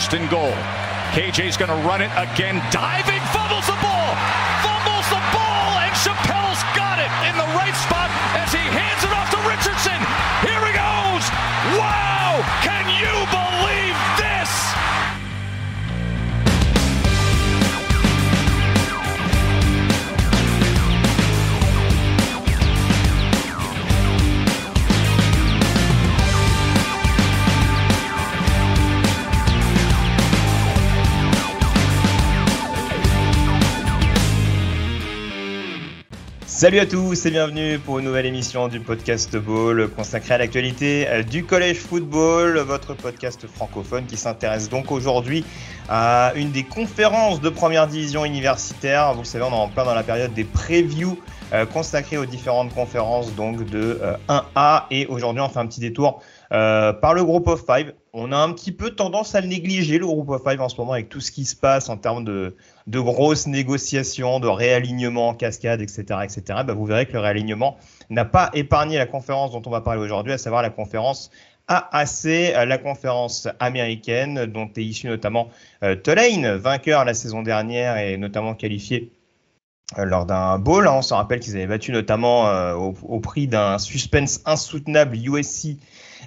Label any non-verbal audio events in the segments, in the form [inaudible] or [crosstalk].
first and goal. KJ's going to run it again, diving, fumbles the ball, fumbles Salut à tous et bienvenue pour une nouvelle émission du podcast Ball consacré à l'actualité euh, du collège football, votre podcast francophone qui s'intéresse donc aujourd'hui à une des conférences de première division universitaire. Vous le savez, on est en plein dans la période des previews euh, consacrées aux différentes conférences donc de euh, 1A et aujourd'hui on fait un petit détour euh, par le groupe of five. On a un petit peu tendance à le négliger le groupe of five en ce moment avec tout ce qui se passe en termes de, grosses négociations, de réalignement en cascade, etc. etc. Bah, vous verrez que le réalignement n'a pas épargné la conférence dont on va parler aujourd'hui, à savoir la conférence AAC, la conférence américaine, dont est issu notamment euh, vainqueur la saison dernière et notamment qualifié euh, lors d'un bowl. On se rappelle qu'ils avaient battu notamment euh, au, prix d'un suspense insoutenable USC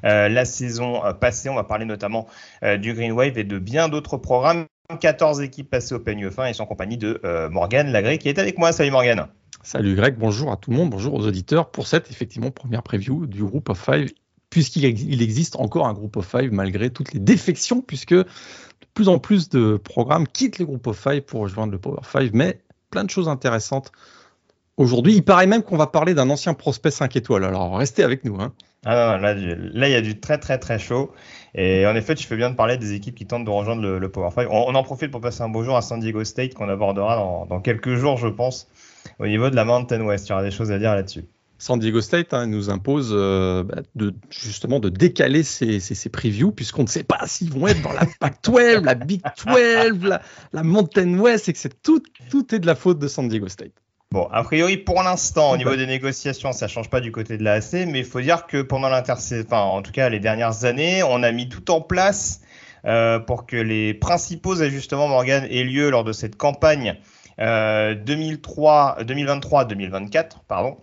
la saison passée. On va parler notamment du Green Wave et de bien d'autres programmes. 14 équipes passées au PNUF1 et sont en compagnie de euh, Morgane Lagré qui est avec moi. Salut Morgane. Salut Greg, bonjour à tout le monde, bonjour aux auditeurs pour cette effectivement première preview du groupe of five, puisqu'il existe encore un groupe of five malgré toutes les défections, puisque de plus en plus de programmes quittent les groupes of five pour rejoindre le Power 5, mais plein de choses intéressantes aujourd'hui. Il paraît même qu'on va parler d'un ancien prospect 5 étoiles, alors restez avec nous. Hein. Ah là, là, il y a du très très très chaud. Et en effet, tu fais bien de parler des équipes qui tentent de rejoindre le, le Power 5. On, on, en profite pour passer un beau jour à San Diego State qu'on abordera dans, dans, quelques jours, je pense, au niveau de la Mountain West. Il y aura des choses à dire là-dessus. San Diego State hein, nous impose euh, bah, de, justement de décaler ces, ces, ces previews puisqu'on ne sait pas s'ils vont être dans la [laughs] Pac-12, la Big 12, la, la Mountain West, et que tout, tout est de la faute de San Diego State. Bon, a priori, pour l'instant, au niveau des négociations, ça change pas du côté de la AC, mais il faut dire que pendant l'intersaison, enfin, en tout cas, les dernières années, on a mis tout en place euh, pour que les principaux ajustements, Morgan, aient lieu lors de cette campagne euh, 2023-2024, pardon.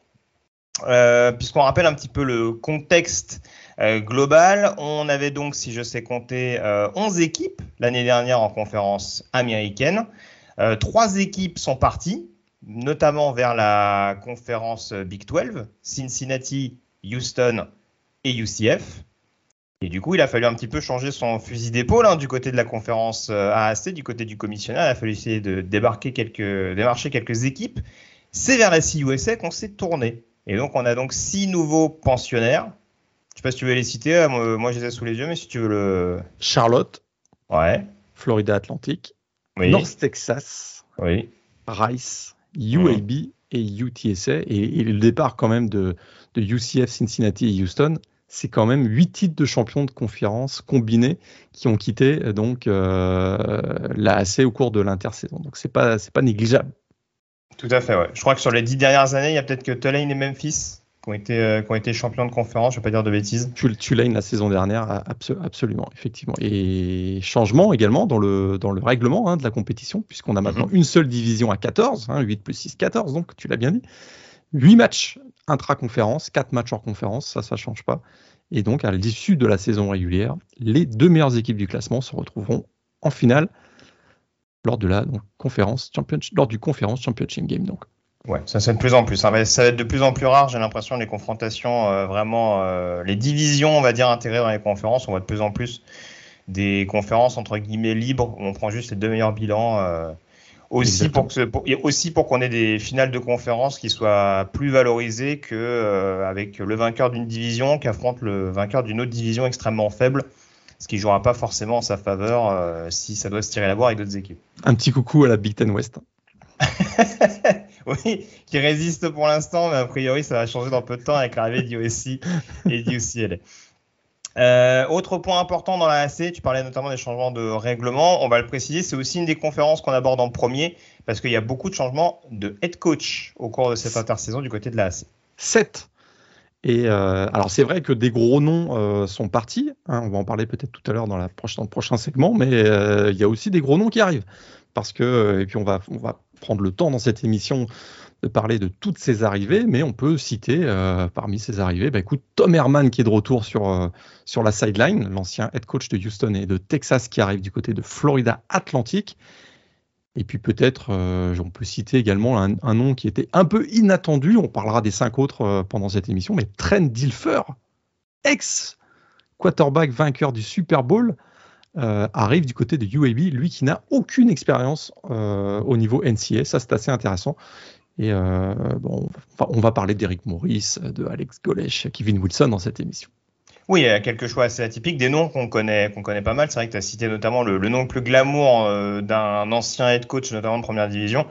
Euh, Puisqu'on rappelle un petit peu le contexte euh, global, on avait donc, si je sais compter, 11 équipes l'année dernière en conférence américaine. Euh, trois équipes sont parties notamment vers la conférence Big 12, Cincinnati, Houston et UCF. Et du coup, il a fallu un petit peu changer son fusil d'épaule hein, du côté de la conférence AAC, du côté du commissionnaire. Il a fallu essayer de débarquer quelques, démarcher quelques équipes. C'est vers la CUSA qu'on s'est tourné. Et donc, on a donc six nouveaux pensionnaires. Je sais pas si tu veux les citer. Moi, je les ai sous les yeux, mais si tu veux le. Charlotte. Ouais. Florida Atlantic. Oui. North Texas. Oui. Rice. UAB mmh. et UTSA. Et, et, le départ quand même de, de, UCF, Cincinnati et Houston, c'est quand même huit titres de champion de conférence combinés qui ont quitté donc euh, la AC au cours de l'intersaison. Donc c'est pas c'est pas négligeable. Tout à fait. Ouais. Je crois que sur les dix dernières années, il y a peut-être que Tulane et Memphis qui ont été, euh, qui ont été champions de conférence, je ne vais pas dire de bêtises. Tulane la saison dernière, abso absolument, effectivement. Et changement également dans le, dans le règlement hein, de la compétition, puisqu'on a maintenant mm -hmm. une seule division à 14, hein, 8 plus 6, 14, donc tu l'as bien dit. 8 matchs intra-conférence, 4 matchs hors conférence, ça, ça ne change pas. Et donc, à l'issue de la saison régulière, les deux meilleures équipes du classement se retrouveront en finale lors, de la, donc, conférence lors du conférence championship game. Donc. Ouais, ça c'est de plus en plus. Ça va, ça va, être de plus en plus rare, j'ai l'impression, les confrontations, euh, vraiment, euh, les divisions, on va dire, intégrées dans les conférences. On voit de plus en plus des conférences, entre guillemets, libres, où on prend juste les deux meilleurs bilans. Euh, aussi, pour que, pour, aussi pour qu'on ait des finales de conférences qui soient plus valorisées que avec le vainqueur d'une division qui affronte le vainqueur d'une autre division extrêmement faible ce qui ne jouera pas forcément en sa faveur euh, si ça doit se tirer la boire avec d'autres équipes. Un petit coucou à la Big Ten West. [laughs] [laughs] oui, qui résiste pour l'instant, mais a priori, ça va changer dans peu de temps avec l'arrivée d'USC et d'UCLA. Euh, autre point important dans la tu parlais notamment des changements de règlement, on va le préciser, c'est aussi une des conférences qu'on aborde en premier parce qu'il y a beaucoup de changements de head coach au cours de cette intersaison du côté de la AC. 7. Et alors c'est vrai que des gros noms sont partis. Hein, on va en parler peut-être tout à l'heure dans, le prochain segment, mais il y a aussi des gros noms qui arrivent. Parce que et puis on va prendre le temps dans cette émission de parler de toutes ces arrivées, mais on peut citer euh, parmi ces arrivées, bah, écoute, Tom Herman qui est de retour sur, euh, sur la sideline, l'ancien head coach de Houston et de Texas qui arrive du côté de Florida Atlantique. Et puis peut-être, euh, on peut citer également un, nom qui était un peu inattendu, on parlera des cinq autres pendant cette émission, mais Trent Dilfer, ex quarterback vainqueur du Super Bowl, arrive du côté de UAB, lui qui n'a aucune expérience au niveau NCA. Ça, c'est assez intéressant. Et euh, on va parler d'Eric Maurice, de Alex Golesh, Kevin Wilson dans cette émission. Oui, il y a quelques choix assez atypiques, des noms qu'on connaît, qu'on connaît pas mal. C'est vrai que tu as cité notamment le, nom le plus glamour euh, d'un ancien head coach, notamment de première division,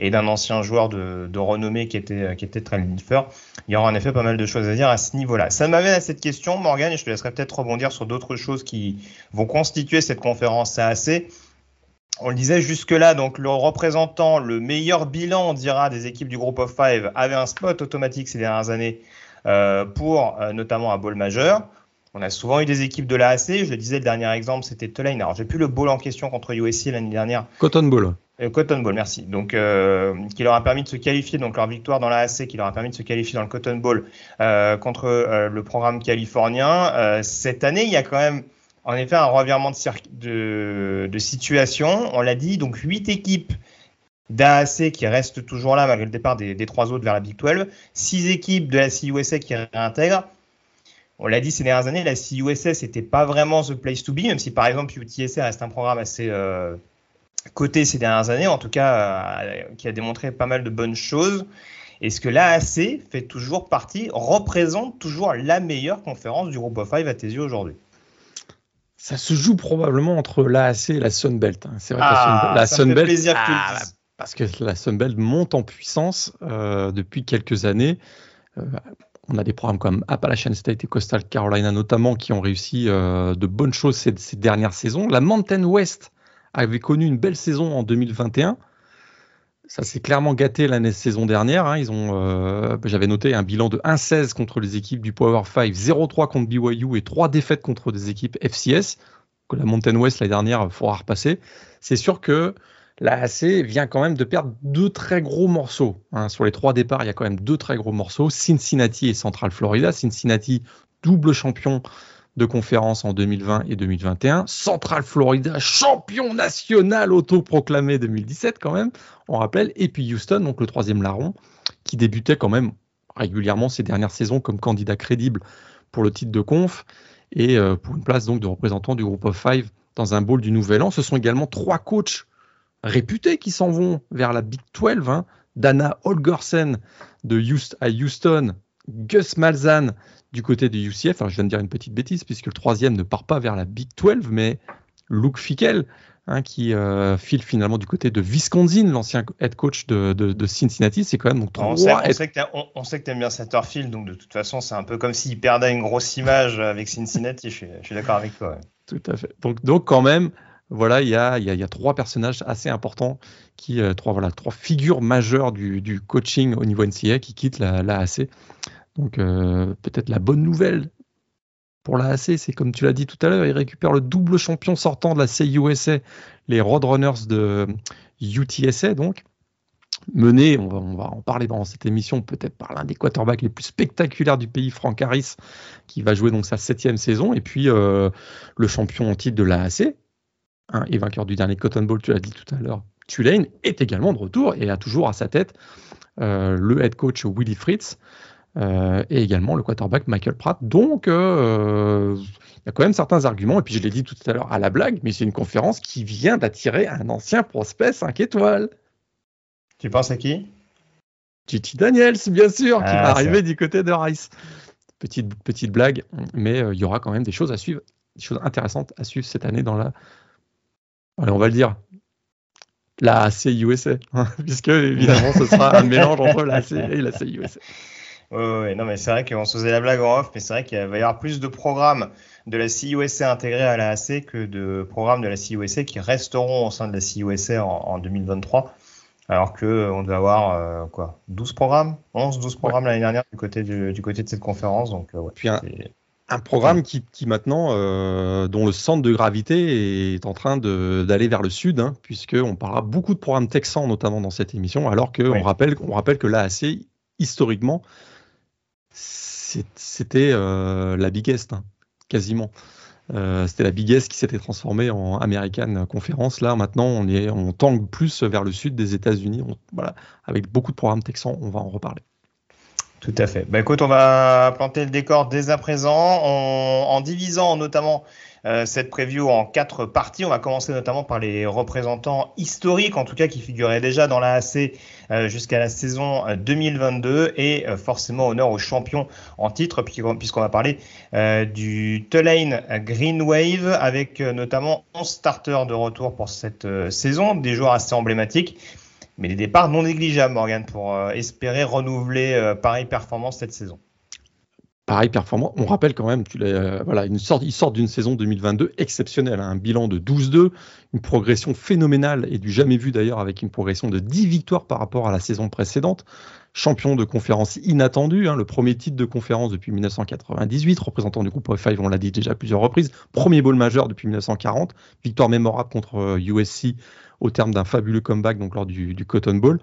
et d'un ancien joueur de, renommée qui était, qui était Il y aura en effet pas mal de choses à dire à ce niveau-là. Ça m'amène à cette question, Morgan, et je te laisserai peut-être rebondir sur d'autres choses qui vont constituer cette conférence assez on le disait jusque-là, donc le représentant, le meilleur bilan, on dira, des équipes du groupe of five avait un spot automatique ces dernières années euh, pour euh, notamment un bowl majeur. On a souvent eu des équipes de l'AAC. Je le disais, le dernier exemple, c'était Tulane. Alors, j'ai plus le bowl en question contre USC l'année dernière. Cotton Bowl. Euh, Cotton Bowl, merci. Donc, qui leur a permis de se qualifier, donc leur victoire dans l'AAC, qui leur a permis de se qualifier dans le Cotton Bowl contre le programme californien. cette année, il y a quand même en effet un revirement de, de, situation. On l'a dit, donc huit équipes d'AAC qui restent toujours là malgré le départ des, trois autres vers la Big 12, six équipes de la CUSA qui réintègrent. On l'a dit ces dernières années, la CUSA c'était pas vraiment the place to be, même si par exemple UTSA reste un programme assez euh, coté ces dernières années, en tout cas euh, qui a démontré pas mal de bonnes choses. Est-ce que l'AAC fait toujours partie, représente toujours la meilleure conférence du groupe of five à tes yeux aujourd'hui ça se joue probablement entre l'AAC et la Sunbelt. Hein. C'est vrai que la, Sunbelt, ah, parce que la Sunbelt monte en puissance euh, depuis quelques années. On a des programmes comme Appalachian State et Coastal Carolina notamment qui ont réussi euh, de bonnes choses ces, dernières saisons. La Mountain West avait connu une belle saison en 2021 ça s'est clairement gâté l'année saison dernière. Hein. Ils ont, euh, j'avais noté un bilan de 1-16 contre les équipes du Power 5, 0-3 contre BYU et 3 défaites contre des équipes FCS. Que la Mountain West l'année dernière, faudra repasser. C'est sûr que la vient quand même de perdre deux très gros morceaux. Hein. Sur les trois départs, il y a quand même deux très gros morceaux. Cincinnati et Central Florida. Cincinnati, double champion de conférence en 2020 et 2021. Central Florida, champion national autoproclamé 2017 quand même, on rappelle. Et puis Houston, donc le troisième larron, qui débutait quand même régulièrement ces dernières saisons comme candidat crédible pour le titre de conf et euh, pour une place donc de représentant du groupe of five dans un bowl du Nouvel An. Ce sont également trois coachs réputés qui s'en vont vers la Big 12. Hein. Dana Holgersen de Houston, à Houston, Gus Malzahn du côté de UCF, alors je viens de dire une petite bêtise, puisque le troisième ne part pas vers la Big 12, mais Luke Fickel, hein, qui euh, file finalement du côté de Wisconsin, l'ancien head coach de, Cincinnati. C'est quand même donc trois. On sait, on sait que tu aimes bien Satterfield, donc de toute façon, c'est un peu comme s'il perdait une grosse image avec Cincinnati. je suis, d'accord avec toi. Tout à fait. Donc, donc quand même, voilà, il y a, trois personnages assez importants, qui, euh, trois, voilà, trois figures majeures du, coaching au niveau NCA qui quittent la, AC. Donc euh, peut-être la bonne nouvelle pour la AC, c'est comme tu l'as dit tout à l'heure, ils récupèrent le double champion sortant de la CUSA, les Roadrunners de UTSA, donc mené, on va, en parler dans cette émission, peut-être par l'un des quarterbacks les plus spectaculaires du pays, Frank Harris, qui va jouer donc sa septième saison, et puis euh, le champion en titre de la AC, hein, et vainqueur du dernier Cotton Bowl, tu l'as dit tout à l'heure, Tulane, est également de retour et a toujours à sa tête euh, le head coach Willie Fritz. Euh, et également le quarterback Michael Pratt. Donc, euh, il y a quand même certains arguments, et puis je l'ai dit tout à l'heure à la blague, mais c'est une conférence qui vient d'attirer un ancien prospect 5 étoiles. Tu penses à qui? Titi Daniels, bien sûr, qui ah, va arriver du côté de Rice. Petite, petite blague, mais il y aura quand même des choses à suivre, des choses intéressantes à suivre cette année dans la. Allez, on va le dire, la hein, [laughs] puisque évidemment ce sera un mélange entre la C et la CUSA. Oui, non, mais c'est vrai qu'on se faisait la blague en off, mais c'est vrai qu'il va y avoir plus de programmes de la CUSA intégrés à la AC que de programmes de la CUSA qui resteront au sein de la CUSA en, en 2023. Alors que on devait avoir quoi 12 programmes? 11, 12 programmes l'année dernière du côté, du, côté de cette conférence. Donc, Puis un, programme qui, qui maintenant, dont le centre de gravité est en train d'aller vers le sud, hein, puisqu'on parlera beaucoup de programmes texans notamment dans cette émission, alors qu'on rappelle, on rappelle que l'AAC, historiquement, c'était la biggest, hein, quasiment. Euh, c'était la biggest qui s'était transformée en American Conference. Là, maintenant, on, est, on tangue plus vers le sud des États-Unis. Voilà, avec beaucoup de programmes texans, on va en reparler. Tout à fait. Bah, écoute, on va planter le décor dès à présent en divisant notamment euh, cette preview en quatre parties. On va commencer notamment par les représentants historiques, en tout cas qui figuraient déjà dans la AC euh, jusqu'à la saison 2022 euh, et forcément honneur aux champions en titre puisqu'on va parler du Tulane Green Wave avec notamment 11 starters de retour pour cette saison, des joueurs assez emblématiques mais des départs non négligeables, Morgan, pour espérer renouveler pareille performance cette saison pareil performant. On rappelle quand même, tu euh, voilà, une sorte, ils sortent d'une saison 2022 exceptionnelle, hein. un bilan de 12-2, une progression phénoménale et du jamais vu d'ailleurs avec une progression de 10 victoires par rapport à la saison précédente. Champion de conférence inattendu, hein, le premier titre de conférence depuis 1998, représentant du groupe F5, on l'a dit déjà plusieurs reprises, premier bowl majeur depuis 1940, victoire mémorable contre USC euh, au terme d'un fabuleux comeback donc lors du, Cotton Bowl.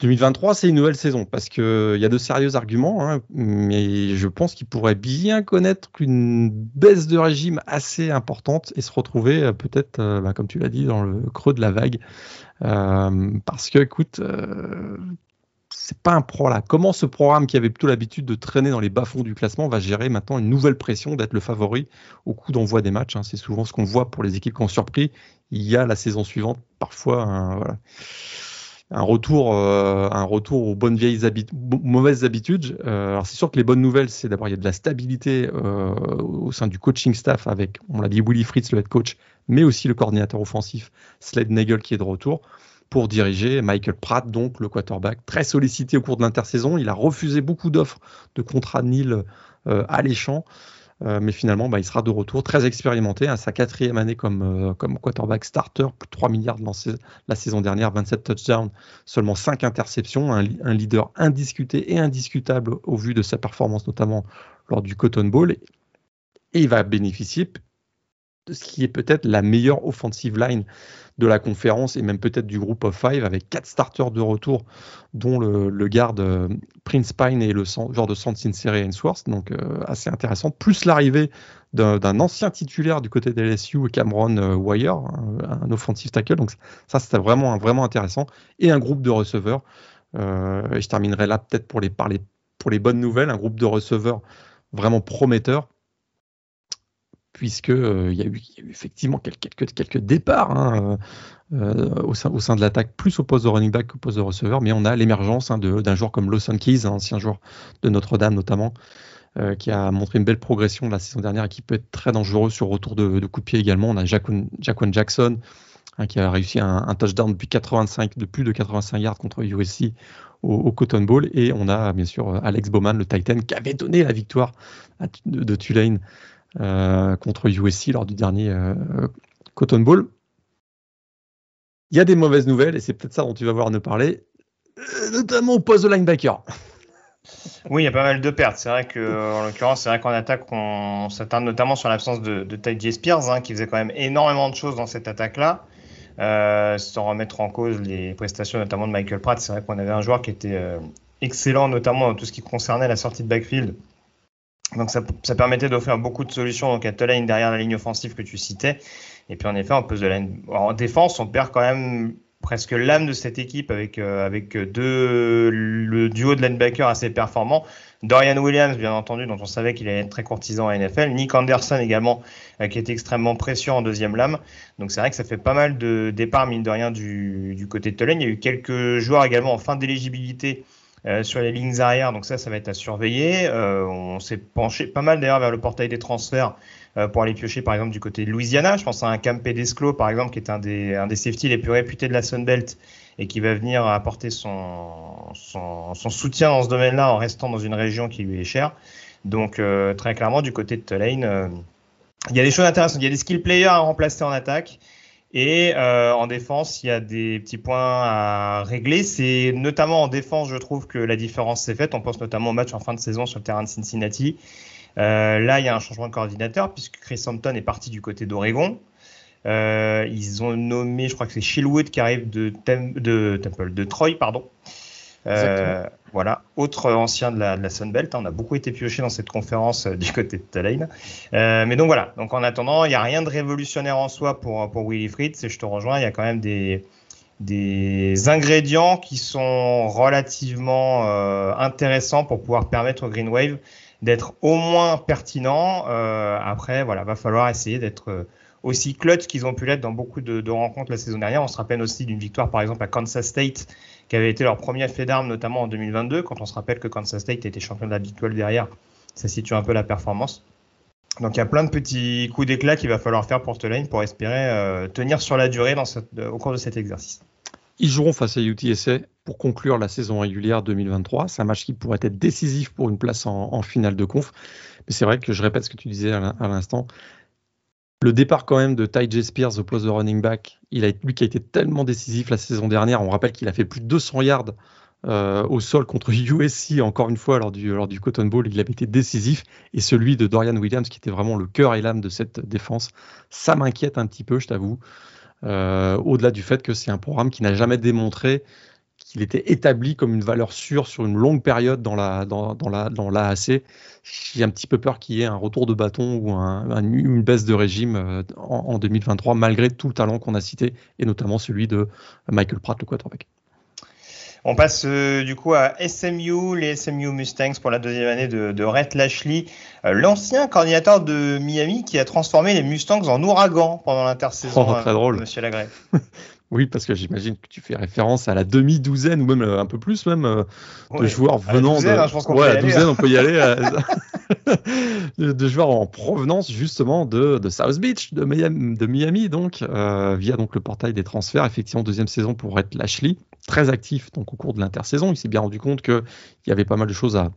2023, c'est une nouvelle saison parce qu'il y a de sérieux arguments, hein, mais je pense qu'il pourrait bien connaître une baisse de régime assez importante et se retrouver euh, peut-être, euh, bah, comme tu l'as dit, dans le creux de la vague. Euh, parce que, écoute, c'est pas un pro là. Comment ce programme qui avait plutôt l'habitude de traîner dans les bas-fonds du classement va gérer maintenant une nouvelle pression d'être le favori au coup d'envoi des matchs hein. C'est souvent ce qu'on voit pour les équipes qui ont surpris. Il y a la saison suivante parfois. un retour, euh, retour aux bonnes vieilles mauvaises habitudes. Euh, alors c'est sûr que les bonnes nouvelles, c'est d'abord il y a de la stabilité euh, au sein du coaching staff avec, on l'a dit, Willy Fritz, le head coach, mais aussi le coordinateur offensif Sled Nagel qui est de retour pour diriger Michael Pratt, donc le quarterback, très sollicité au cours de l'intersaison. Il a refusé beaucoup d'offres de contrats nil alléchants. Euh, mais finalement, bah, il sera de retour, très expérimenté, à hein, sa quatrième année comme, euh, comme quarterback starter, plus de 3 milliards de la saison dernière, 27 touchdowns, seulement 5 interceptions, un, leader indiscuté et indiscutable au vu de sa performance, notamment lors du Cotton Bowl. Et il va bénéficier ce qui est peut-être la meilleure offensive line de la conférence et même peut-être du groupe of five avec quatre starters de retour, dont le, garde euh, Prince Pine et le genre de centre inséré Ainsworth, donc euh, assez intéressant. Plus l'arrivée d'un ancien titulaire du côté des LSU, Cameron euh, Wire, un, offensive tackle. Donc ça, c'était vraiment, vraiment intéressant. Et un groupe de receveurs. et je terminerai là peut-être pour les, pour les bonnes nouvelles, un groupe de receveurs vraiment prometteur puisque euh, y, a eu effectivement quelques, départs hein, euh, au, sein, au, sein, de l'attaque, plus au poste de running back qu'au poste de receveur, mais on a l'émergence hein, d'un joueur comme Lawson Keys, un ancien joueur de Notre-Dame notamment, euh, qui a montré une belle progression la saison dernière et qui peut être très dangereux sur retour de, coup de pied également. On a Jaquan, Jackson, hein, qui a réussi un, touchdown depuis 85, de plus de 85 yards contre USC au, Cotton Bowl. Et on a bien sûr Alex Bowman, le Titan, qui avait donné la victoire de Tulane euh, contre USC lors du dernier euh, Cotton Bowl. Il y a des mauvaises nouvelles et c'est peut-être ça dont tu vas voir nous parler, euh, notamment au poste de linebacker. Oui, il y a pas mal de pertes. C'est vrai que, en l'occurrence, c'est vrai qu'en attaque, on s'attarde notamment sur l'absence de, de Ty Spears, hein, qui faisait quand même énormément de choses dans cette attaque-là. sans remettre en cause les prestations notamment de Michael Pratt, c'est vrai qu'on avait un joueur qui était excellent, notamment dans tout ce qui concernait la sortie de backfield donc ça, ça permettait d'offrir beaucoup de solutions donc à Tulane derrière la ligne offensive que tu citais. Et puis en effet, en, de en défense, on perd quand même presque l'âme de cette équipe avec, euh, avec deux, le duo de linebacker assez performant. Dorian Williams, bien entendu, dont on savait qu'il allait être très courtisan à NFL. Nick Anderson également, euh, qui était extrêmement précieux en deuxième lame. Donc c'est vrai que ça fait pas mal de départs, mine de rien, du, du côté de Tulane. Il y a eu quelques joueurs également en fin d'éligibilité euh, sur les lignes arrière. Donc ça, ça va être à surveiller. Euh, on s'est penché pas mal d'ailleurs vers le portail des transferts euh, pour aller piocher par exemple du côté de Louisiana. Je pense à un Cam Pedesclo par exemple qui est un des, un des safety les plus réputés de la Sunbelt et qui va venir apporter son, son, son soutien dans ce domaine-là en restant dans une région qui lui est chère. Donc très clairement du côté de Tulane, il y a des choses intéressantes. Il y a des skill players à remplacer en attaque. Et euh, en défense, il y a des petits points à régler. C'est notamment en défense, je trouve que la différence s'est faite. On pense notamment au match en fin de saison sur le terrain de Cincinnati. Euh, là, il y a un changement de coordinateur puisque Chris Hampton est parti du côté d'Oregon. Euh, ils ont nommé, je crois que c'est Shillwood qui arrive de, de Temple, de Troy, pardon. Euh, voilà, autre ancien de la, de la Sunbelt. Hein. On a beaucoup été pioché dans cette conférence euh, [laughs] du côté de Tulane. Euh, mais donc voilà, donc en attendant, il n'y a rien de révolutionnaire en soi pour, Willy Fritz. Et je te rejoins, il y a quand même des, ingrédients qui sont relativement intéressants pour pouvoir permettre au Green Wave d'être au moins pertinent. Après, voilà, va falloir essayer d'être aussi clutch qu'ils ont pu l'être dans beaucoup de, rencontres la saison dernière. On se rappelle aussi d'une victoire, par exemple, à Kansas State qui avait été leur premier fait d'armes, notamment en 2022, quand on se rappelle que Kansas State était champion de la Big 12 derrière. Ça situe un peu la performance. Donc il y a plein de petits coups d'éclat qu'il va falloir faire pour Tulane pour espérer euh, tenir sur la durée dans cette, au cours de cet exercice. Ils joueront face à UTSA pour conclure la saison régulière 2023. C'est un match qui pourrait être décisif pour une place en finale de conf. Mais c'est vrai que je répète ce que tu disais à l'instant. Le départ quand même de Ty J. Spears au poste de running back, a, lui qui a été tellement décisif la saison dernière, on rappelle qu'il a fait plus de 200 yards euh, au sol contre [laughs] USC, encore une fois, lors du, lors du Cotton Bowl, il avait été décisif. Et celui de Dorian Williams, qui était vraiment le cœur et l'âme de cette défense, ça m'inquiète un petit peu, je t'avoue. Euh, Au-delà du fait que c'est un programme qui n'a jamais démontré qu'il était établi comme une valeur sûre sur une longue période dans la dans, dans la dans l'AAC. J'ai un petit peu peur qu'il y ait un retour de bâton ou un, un, une baisse de régime euh, en, en, 2023 malgré tout le talent qu'on a cité et notamment celui de Michael Pratt le quarterback. On passe euh, du coup à SMU, les SMU Mustangs pour la deuxième année de, de Rhett Lashley, euh, l'ancien coordinateur de Miami qui a transformé les Mustangs en ouragan pendant l'intersaison. Oh, très drôle. Monsieur Lagré. [laughs] Oui, parce que j'imagine que tu fais référence à la demi-douzaine ou même euh, un peu plus même de Ouais. joueurs venant douzaine, de hein, je pense qu'on ouais, aller, douzaine, hein. on peut y aller euh, [laughs] de, joueurs en provenance justement de, de South Beach, de Miami, de Miami donc euh, via donc le portail des transferts. Effectivement, deuxième saison pour être Lashley, très actif donc au cours de l'intersaison. Il s'est bien rendu compte que il y avait pas mal de choses à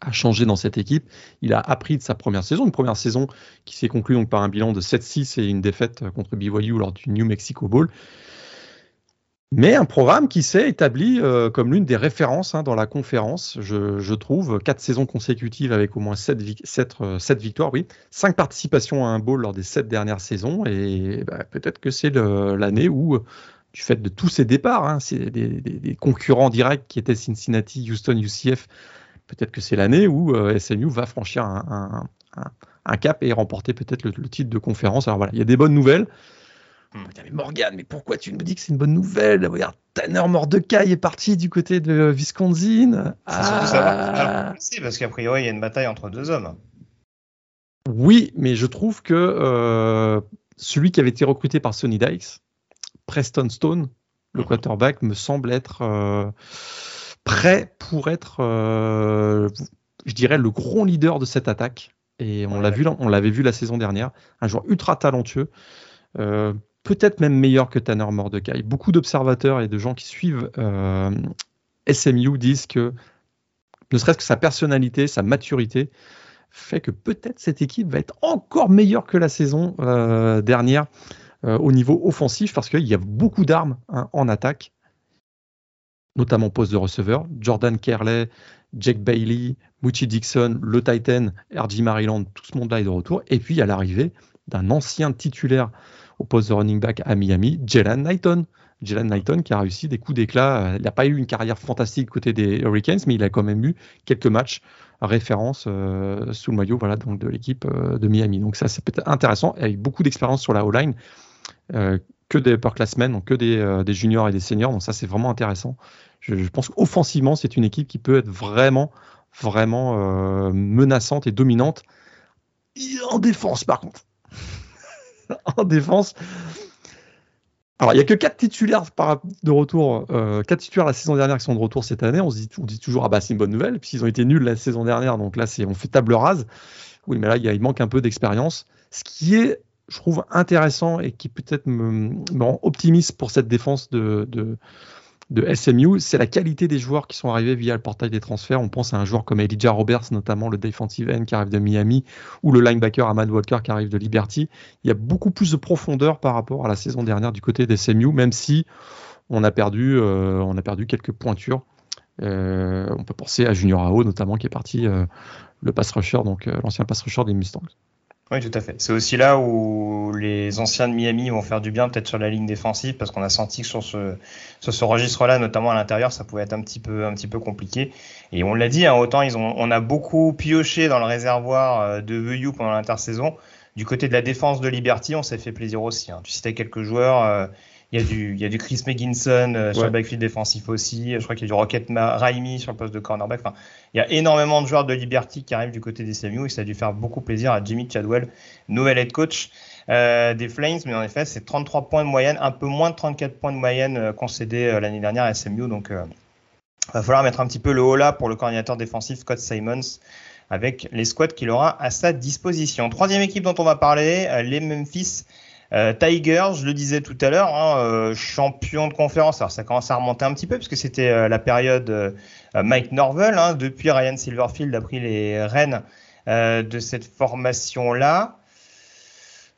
à changer dans cette équipe. Il a appris de sa première saison, une première saison qui s'est conclue donc par un bilan de 7-6 et une défaite contre BYU lors du New Mexico Bowl. Mais un programme qui s'est établi euh, comme l'une des références hein, dans la conférence, je, trouve. Quatre saisons consécutives avec au moins euh, sept victoires, oui. Cinq participations à un bowl lors des sept dernières saisons. Et bah, peut-être que c'est l'année où, du fait de tous ces départs, hein, c'est des, des, concurrents directs qui étaient Cincinnati, Houston, UCF, peut-être que c'est l'année où euh, SMU va franchir un, un, un, un cap et remporter peut-être le, le, titre de conférence. Alors voilà, il y a des bonnes nouvelles. Hmm. Mais Morgan, mais pourquoi tu me dis que c'est une bonne nouvelle? Regarde, Tanner Mordecai est parti du côté de Wisconsin. Ah. C'est parce qu'a priori, il y a une bataille entre deux hommes. Oui, mais je trouve que euh, celui qui avait été recruté par Sonny Dykes, Preston Stone, le quarterback, me semble être euh, prêt pour être, euh, je dirais, le gros leader de cette attaque. Et on l'avait vu la saison dernière, un joueur ultra talentueux. Euh, peut-être même meilleur que Tanner Mordecai. Beaucoup d'observateurs et de gens qui suivent euh, SMU disent que ne serait-ce que sa personnalité, sa maturité, fait que peut-être cette équipe va être encore meilleure que la saison dernière au niveau offensif parce qu'il y a beaucoup d'armes hein, en attaque, notamment poste de receveur. Jordan Kerley, Jake Bailey, Muchi Dixon, le Titan, RJ Maryland, tout ce monde-là est de retour. Et puis à l'arrivée d'un ancien titulaire au poste de running back à Miami, Jalen Knighton. Jalen Knighton qui a réussi des coups d'éclat. Il n'a pas eu une carrière fantastique côté des Hurricanes, mais il a quand même eu quelques matchs référence euh, sous le maillot donc de l'équipe euh, de Miami. Donc ça, c'est peut-être intéressant, avec beaucoup d'expérience sur la O-line, euh, que des upperclassmen, donc que des, euh, des, juniors et des seniors. Donc ça, c'est vraiment intéressant. Je, pense qu'offensivement, c'est une équipe qui peut être vraiment, vraiment euh, menaçante et dominante. En défense, par contre. [laughs] en défense. Alors, il n'y a que quatre titulaires par, de retour, euh, quatre titulaires la saison dernière qui sont de retour cette année. On se dit, toujours, ah bah c'est une bonne nouvelle, puisqu'ils ont été nuls la saison dernière, donc là, on fait table rase. Oui, mais là, il manque un peu d'expérience. Ce qui est, je trouve, intéressant et qui peut-être me, me rend optimiste pour cette défense de, SMU, c'est la qualité des joueurs qui sont arrivés via le portail des transferts. On pense à un joueur comme Elijah Roberts, notamment le defensive end qui arrive de Miami, ou le linebacker Ahmad Walker qui arrive de Liberty. Il y a beaucoup plus de profondeur par rapport à la saison dernière du côté des SMU, même si on a perdu, euh, quelques pointures. Euh, on peut penser à Junior Ao notamment qui est parti euh, le pass rusher, donc l'ancien pass rusher des Mustangs. Oui, tout à fait. C'est aussi là où les anciens de Miami vont faire du bien, peut-être sur la ligne défensive, parce qu'on a senti que sur ce, sur ce registre-là, notamment à l'intérieur, ça pouvait être un petit peu, un petit peu compliqué. Et on l'a dit, hein, autant ils ont, on a beaucoup pioché dans le réservoir euh, de VU pendant l'intersaison. Du côté de la défense de Liberty, on s'est fait plaisir aussi. Hein. Tu citais quelques joueurs. Il y, a du, il y a du Chris McGinson euh, sur le backfield défensif aussi. Je crois qu'il y a du Rocket Raimi sur le poste de cornerback. Enfin, il y a énormément de joueurs de Liberty qui arrivent du côté des CMU et ça a dû faire beaucoup plaisir à Jimmy Chadwell, nouvel head coach euh, des Flames. Mais en effet, c'est 33 points de moyenne, un peu moins de 34 points de moyenne euh, concédés l'année dernière à SMU. Donc, il va falloir mettre un petit peu le haut là pour le coordinateur défensif Scott Simons avec les squads qu'il aura à sa disposition. Troisième équipe dont on va parler, les Memphis euh, Tiger, je le disais tout à l'heure, hein, euh, champion de conférence. Alors ça commence à remonter un petit peu puisque c'était euh, la période Mike Norvell. Hein, depuis Ryan Silverfield a pris les rênes de cette formation-là.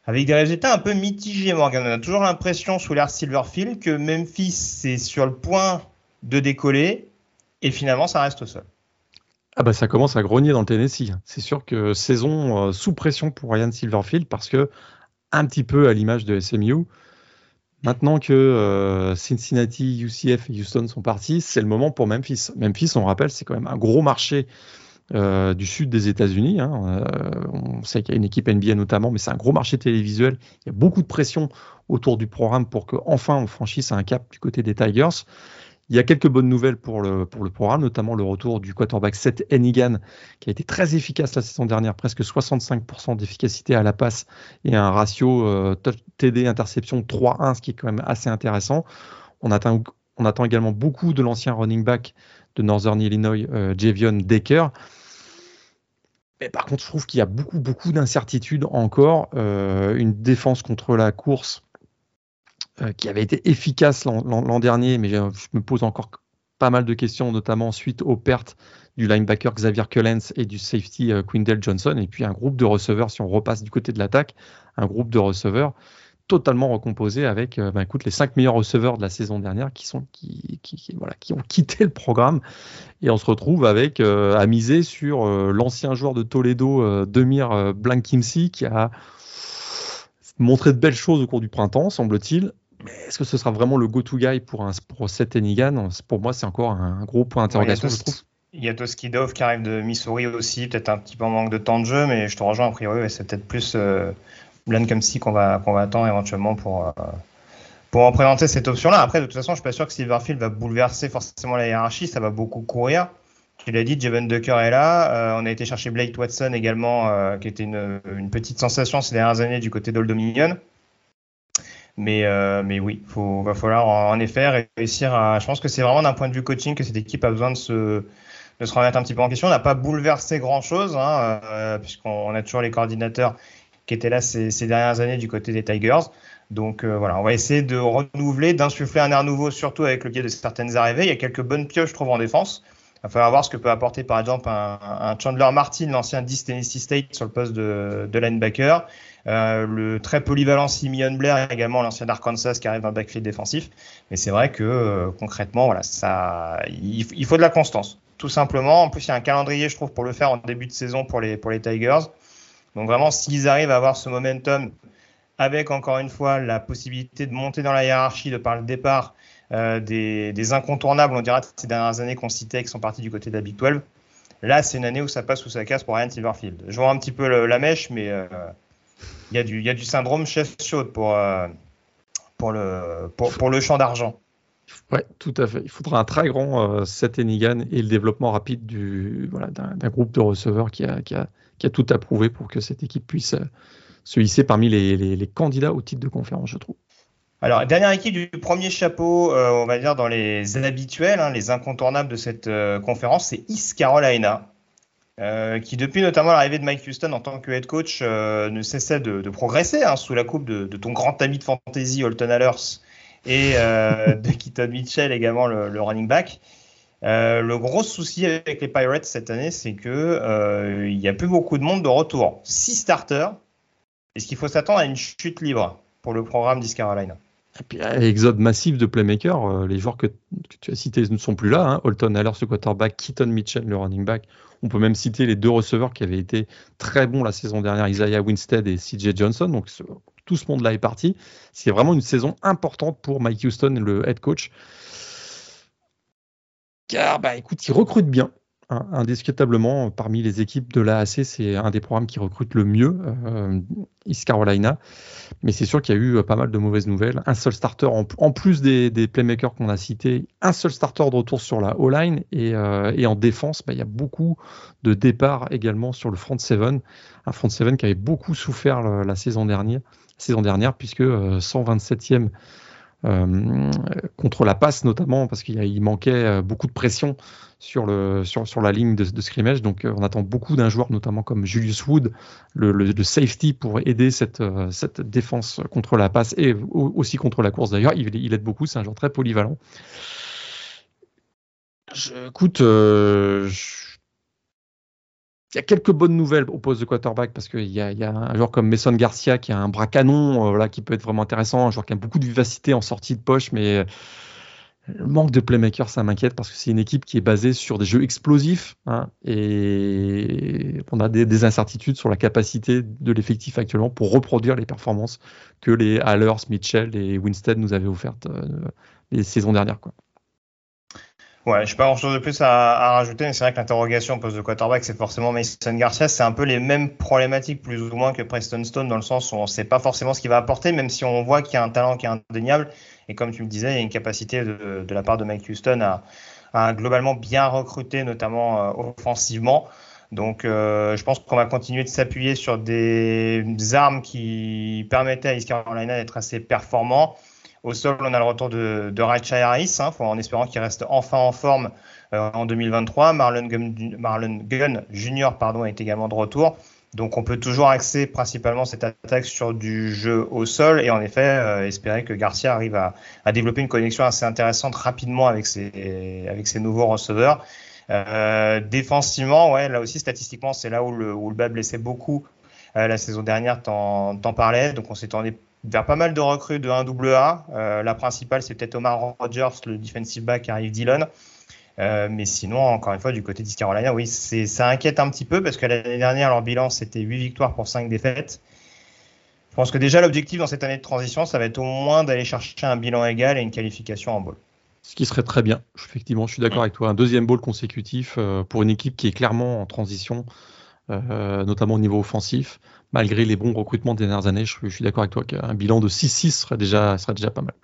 Avec des résultats un peu mitigés, Morgan. On a toujours l'impression sous l'ère Silverfield que Memphis est sur le point de décoller et finalement ça reste au sol. Ah bah ça commence à grogner dans le Tennessee. C'est sûr que saison sous pression pour Ryan Silverfield parce que un petit peu à l'image de SMU. Maintenant que euh, Cincinnati, UCF et Houston sont partis, c'est le moment pour Memphis. Memphis, on rappelle, c'est quand même un gros marché euh, du sud des États-Unis. Hein. Euh, on sait qu'il y a une équipe NBA notamment, mais c'est un gros marché télévisuel. Il y a beaucoup de pression autour du programme pour qu'enfin on franchisse un cap du côté des Tigers. Il y a quelques bonnes nouvelles pour le, pour le programme, notamment le retour du quarterback Seth Hennigan, qui a été très efficace la saison dernière, presque 65% d'efficacité à la passe et un ratio euh, TD interception 3-1, ce qui est quand même assez intéressant. On attend, on attend également beaucoup de l'ancien running back de Northern Illinois, euh, Javion Decker. Mais par contre, je trouve qu'il y a beaucoup, beaucoup d'incertitudes encore. Euh, une défense contre la course qui avait été efficace l'an dernier, mais je me pose encore pas mal de questions, notamment suite aux pertes du linebacker Xavier Collins et du safety euh, Quindell Johnson, et puis un groupe de receveurs, si on repasse du côté de l'attaque, un groupe de receveurs totalement recomposé avec euh, bah, écoute, les cinq meilleurs receveurs de la saison dernière qui, sont, qui, voilà, qui ont quitté le programme. Et on se retrouve avec à miser sur l'ancien joueur de Toledo, Demir Blankimsi, qui a montré de belles choses au cours du printemps, semble-t-il, mais est-ce que ce sera vraiment le go-to guy pour, un, pour Seth Enigan Pour moi, c'est encore un, gros point d'interrogation, je trouve. Il y a Toskidov qui arrive de Missouri aussi, peut-être un petit peu en manque de temps de jeu, mais je te rejoins a priori, c'est peut-être plus euh, Blanc comme si qu'on va, qu'on va attendre éventuellement pour, euh, pour en présenter cette option-là. Après, de toute façon, je suis pas sûr que Silverfield va bouleverser forcément la hiérarchie, ça va beaucoup courir. Tu l'as dit, Jeven Ducker est là. Euh, on a été chercher Blake Watson également, euh, qui était une, une, petite sensation ces dernières années du côté d'Old Dominion. Mais, euh, mais oui, il va falloir en effet réussir à. Je pense que c'est vraiment d'un point de vue coaching que cette équipe a besoin de se, de se remettre un petit peu en question. On n'a pas bouleversé grand-chose, hein, euh, puisqu'on a toujours les coordinateurs qui étaient là ces, ces dernières années du côté des Tigers. Donc euh, voilà, on va essayer de renouveler, d'insuffler un air nouveau, surtout avec le biais de certaines arrivées. Il y a quelques bonnes pioches, je trouve, en défense. Il va falloir voir ce que peut apporter par exemple un, Chandler Martin, l'ancien 10 Tennessee State, sur le poste de, de linebacker. Euh, le très polyvalent Simeon Blair, également l'ancien d'Arkansas qui arrive dans le backfield défensif. Mais c'est vrai que euh, concrètement, voilà, ça, il, faut de la constance, tout simplement. En plus, il y a un calendrier, je trouve, pour le faire en début de saison pour les, Tigers. Donc vraiment, s'ils arrivent à avoir ce momentum avec encore une fois la possibilité de monter dans la hiérarchie de par le départ euh, des, incontournables, on dira, ces dernières années qu'on citait, qui sont partis du côté de la Big 12. Là, c'est une année où ça passe ou ça casse pour Ryan Silverfield. Je vois un petit peu la mèche, mais il y, a du, il y a du syndrome chef chaude pour, euh, pour, le, pour, pour le champ d'argent. Oui, tout à fait. Il faudra un très grand euh, Enigan et le développement rapide du, voilà, d'un, groupe de receveurs qui a, qui, a, qui a, tout approuvé pour que cette équipe puisse euh, se hisser parmi les, les, les, candidats au titre de conférence, je trouve. Alors, dernière équipe du premier chapeau, euh, on va dire dans les habituels, hein, les incontournables de cette conférence, c'est East Carolina. Euh, qui depuis notamment l'arrivée de Mike Houston en tant que head coach euh, ne cessait de, de progresser hein, sous la coupe de, de, ton grand ami de fantasy Holton Allers et [laughs] de Keaton Mitchell également le, running back. le gros souci avec les Pirates cette année, c'est que il n'y a plus beaucoup de monde de retour. Six starters. Est-ce qu'il faut s'attendre à une chute libre pour le programme d'East Carolina? Et puis, exode massif de playmakers. Euh, les joueurs que, tu as cités ne sont plus là. Hein. Holton Haller, ce quarterback, Keaton Mitchell, le running back. On peut même citer les deux receveurs qui avaient été très bons la saison dernière, Isaiah Winstead et CJ Johnson. Donc, tout ce monde-là est parti. C'est vraiment une saison importante pour Mike Houston, le head coach. Car, bah, écoute, il recrute bien indiscutablement, parmi les équipes de l'AAC, c'est un des programmes qui recrute le mieux, euh, East Carolina. Mais c'est sûr qu'il y a eu euh, pas mal de mauvaises nouvelles. Un seul starter, en, plus des, playmakers qu'on a cités, un seul starter de retour sur la O-line. Et, euh, en défense, bah, il y a beaucoup de départs également sur le front seven. Un front seven qui avait beaucoup souffert la, saison dernière, saison dernière puisque 127e euh, contre la passe notamment parce qu'il manquait euh, beaucoup de pression sur, la ligne de, scrimmage. Donc euh, on attend beaucoup d'un joueur notamment comme Julius Wood, le, safety pour aider cette, défense contre la passe et aussi contre la course d'ailleurs. Il, il, aide beaucoup, c'est un joueur très polyvalent. Je, écoute, je, il y a quelques bonnes nouvelles au poste de quarterback parce qu'il y, a un joueur comme Mason Garcia qui a un bras canon, euh, qui peut être vraiment intéressant, un joueur qui a beaucoup de vivacité en sortie de poche, mais euh, le manque de playmaker, ça m'inquiète parce que c'est une équipe qui est basée sur des jeux explosifs hein, et on a des, incertitudes sur la capacité de l'effectif actuellement pour reproduire les performances que les Hallers, Mitchell et Winstead nous avaient offertes euh, les saisons dernières. Ouais, je n'ai pas grand-chose de plus à, rajouter, mais c'est vrai que l'interrogation poste de quarterback, c'est forcément Mason Garcia. C'est un peu les mêmes problématiques, plus ou moins, que Preston Stone, dans le sens où on ne sait pas forcément ce qu'il va apporter, même si on voit qu'il y a un talent qui est indéniable. Et comme tu me disais, il y a une capacité de, la part de Mike Houston à, globalement bien recruter, notamment euh, offensivement. Donc, euh, je pense qu'on va continuer de s'appuyer sur des armes qui permettaient à East Carolina d'être assez performant. Au sol, on a le retour de, de Harris, hein, en espérant qu'il reste enfin en forme euh, en 2023. Marlon Gunn, Marlon Gunn Jr. Pardon, est également de retour. Donc on peut toujours axer principalement cette attaque sur du jeu au sol et en effet euh, espérer que Garcia arrive à, développer une connexion assez intéressante rapidement avec ses, nouveaux receveurs. Euh, défensivement, ouais, là aussi statistiquement, c'est là où le, où le beaucoup la saison dernière, t'en parlais. Donc on s'étendait vers pas mal de recrues de 1AA. Euh, la principale, c'est peut-être Omar Rogers, le defensive back qui arrive Dillon. Euh, mais sinon, encore une fois, du côté d'East Carolina, oui, ça inquiète un petit peu parce que l'année dernière, leur bilan, c'était 8 victoires pour 5 défaites. Je pense que déjà, l'objectif dans cette année de transition, ça va être au moins d'aller chercher un bilan égal et une qualification en bowl. Ce qui serait très bien. Effectivement, je suis d'accord avec toi. Un deuxième bowl consécutif euh, pour une équipe qui est clairement en transition, notamment au niveau offensif malgré les bons recrutements des dernières années, je, suis d'accord avec toi qu'un bilan de 6-6 serait déjà, pas mal.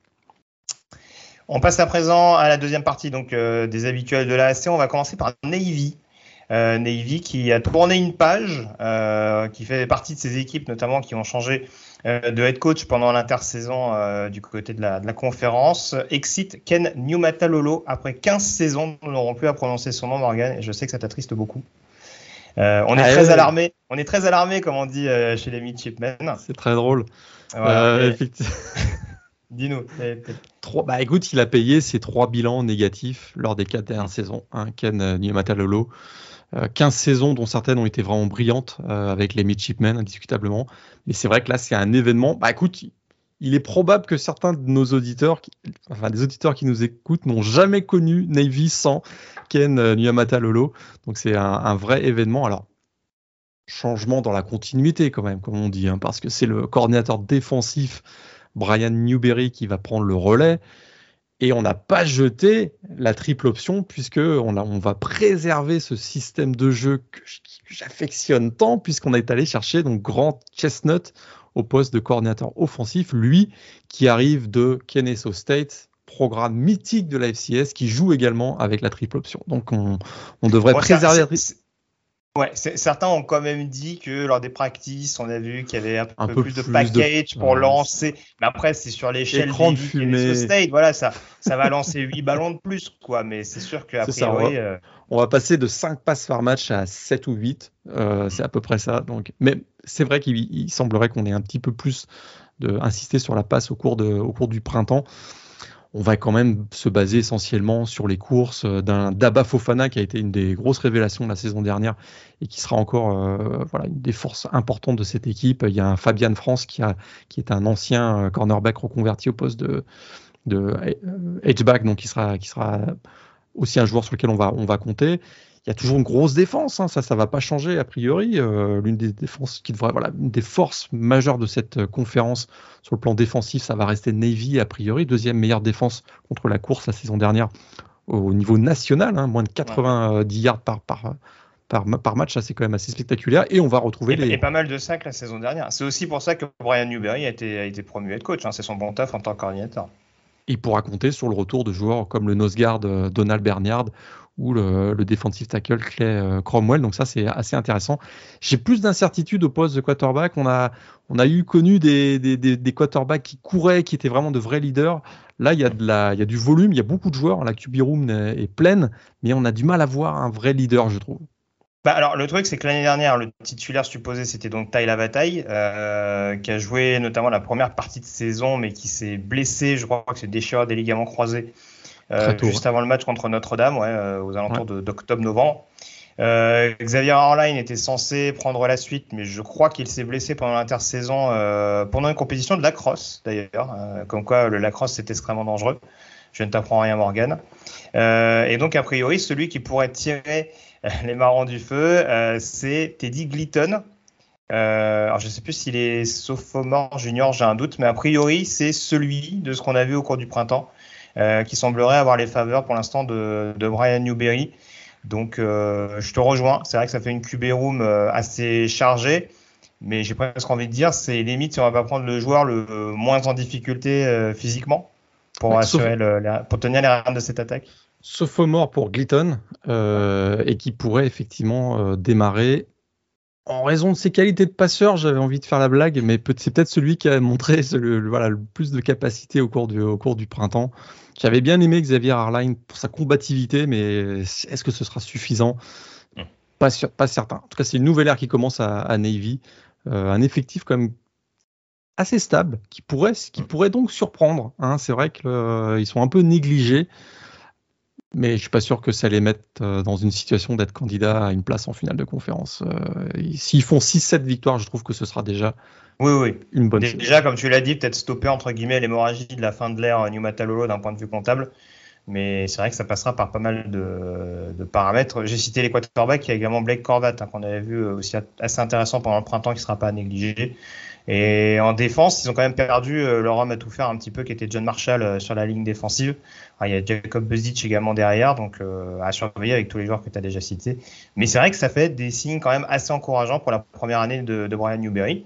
On passe à présent à la deuxième partie donc euh, des habituels de l'AC. On va commencer par Navy. Euh, Navy qui a tourné une page, euh, qui fait partie de ces équipes notamment qui ont changé de head coach pendant l'intersaison du côté de la, conférence. Exit Ken Newmatalolo après 15 saisons. Nous n'aurons plus à prononcer son nom, Morgan, et je sais que ça t'attriste beaucoup. Euh, on, est ah, très alarmé, on est très alarmé, comme on dit euh, chez les midshipmen. C'est très drôle. Euh, [laughs] Dis-nous. Bah écoute, il a payé ses trois bilans négatifs lors des quatre dernières saisons. Hein, Ken Niumatalolo. 15 saisons dont certaines ont été vraiment brillantes avec les midshipmen, indiscutablement. Mais c'est vrai que là, c'est un événement. Bah écoute, il est probable que certains de nos auditeurs, enfin des auditeurs qui nous écoutent, n'ont jamais connu Navy sans Ken euh, Nyamata Lolo. Donc c'est un, vrai événement. Alors, changement dans la continuité quand même, comme on dit, hein, parce que c'est le coordinateur défensif Brian Newberry qui va prendre le relais. Et on n'a pas jeté la triple option puisque on, va préserver ce système de jeu que j'affectionne tant puisqu'on est allé chercher donc Grant Chestnut au poste de coordinateur offensif, lui qui arrive de Kennesaw State, programme mythique de la FCS qui joue également avec la triple option. Donc on, devrait préserver. Ouais, certains ont quand même dit que lors des practices, on a vu qu'il y avait un, peu, plus, de package pour lancer. Mais après, c'est sur l'échelle de fumée. State. Voilà, ça, ça va lancer 8 [laughs] ballons de plus, quoi. Mais c'est sûr qu'à priori. Euh, on va passer de 5 passes par match à 7 ou 8. Euh, c'est à peu près ça. Donc, mais c'est vrai qu'il semblerait qu'on ait un petit peu plus de, insisté sur la passe au cours, du printemps. on va quand même se baser essentiellement sur les courses d'un Daba Fofana qui a été une des grosses révélations de la saison dernière et qui sera encore voilà, une des forces importantes de cette équipe. Il y a un Fabian France qui, est un ancien cornerback reconverti au poste de, de donc qui sera, aussi un joueur sur lequel on va compter il y a toujours une grosse défense, hein, ça, ça va pas changer a priori. Euh, l'une des défenses qui devrait, voilà, une des forces majeures de cette euh, conférence sur le plan défensif, ça va rester Navy a priori, deuxième meilleure défense contre la course la saison dernière au niveau national, hein, moins de 90 yards par, par, par, par, match, ça c'est quand même assez spectaculaire. Et on va retrouver et, les... et pas mal de sacs la saison dernière. C'est aussi pour ça que Brian Newberry a été, a été promu head coach. Hein. C'est son bon taf en tant que coordinateur. Il pourra compter sur le retour de joueurs comme le nose guard euh, Donald Bernard ou le, le defensive tackle Clay euh, Cromwell. Donc ça, c'est assez intéressant. J'ai plus d'incertitude au poste de quarterback. On a, on a eu connu des, des, quarterbacks qui couraient, qui étaient vraiment de vrais leaders. Là, il y a, de il y a du volume, il y a beaucoup de joueurs. La QB room est, pleine, mais on a du mal à voir un vrai leader, je trouve. Bah alors le truc c'est que l'année dernière le titulaire supposé c'était donc Ty Lavataille euh, qui a joué notamment la première partie de saison mais qui s'est blessé je crois que c'est déchiré des ligaments croisés juste avant le match contre Notre-Dame, ouais, euh, aux alentours d'octobre-novembre. Euh, Xavier Arline était censé prendre la suite, mais je crois qu'il s'est blessé pendant l'intersaison, euh, pendant une compétition de lacrosse d'ailleurs, euh, comme quoi le lacrosse c'est extrêmement dangereux. Je ne t'apprends rien, Morgan. Euh, et donc, a priori, celui qui pourrait tirer les marrons du feu, c'est Teddy Gleaton. alors, je ne sais plus s'il est sophomore, junior, j'ai un doute, mais a priori, c'est celui de ce qu'on a vu au cours du printemps euh, qui semblerait avoir les faveurs pour l'instant de, Brian Newberry. Donc euh, je te rejoins, c'est vrai que ça fait une QB room euh, assez chargée, mais j'ai presque envie de dire c'est limite si on va pas prendre le joueur le moins en difficulté physiquement pour, assurer pour tenir les rênes de cette attaque. Sophomore pour Glyton et qui pourrait effectivement démarrer en raison de ses qualités de passeur, j'avais envie de faire la blague, mais c'est peut-être celui qui a montré le, voilà, le plus de capacité au cours du, au cours du printemps. J'avais bien aimé Xavier Arline pour sa combativité, mais est-ce que ce sera suffisant? Pas, pas certain. En tout cas, c'est une nouvelle ère qui commence à, Navy. Euh, un effectif quand même assez stable, qui pourrait, qui pourrait donc surprendre. Hein. C'est vrai qu'ils euh, sont un peu négligés mais je suis pas sûr que ça les mette euh, dans une situation d'être candidat à une place en finale de conférence. Euh, s'ils font 6-7 victoires, je trouve que ce sera déjà oui, oui. une bonne Déjà, déjà comme tu l'as dit, peut-être stopper entre guillemets l'hémorragie de la fin de l'ère New Matalolo d'un point de vue comptable. Mais c'est vrai que ça passera par pas mal de, paramètres. J'ai cité les quarterbacks, il y a également Blake Corvat, hein, qu'on avait vu aussi assez intéressant pendant le printemps, qui ne sera pas négligé. Et en défense, ils ont quand même perdu euh, leur homme à tout faire un petit peu, qui était John Marshall euh, sur la ligne défensive. Il y a Jacob Buzic également derrière, donc euh, à surveiller avec tous les joueurs que tu as déjà cités. Mais c'est vrai que ça fait des signes quand même assez encourageants pour la première année de, de Brian Newberry.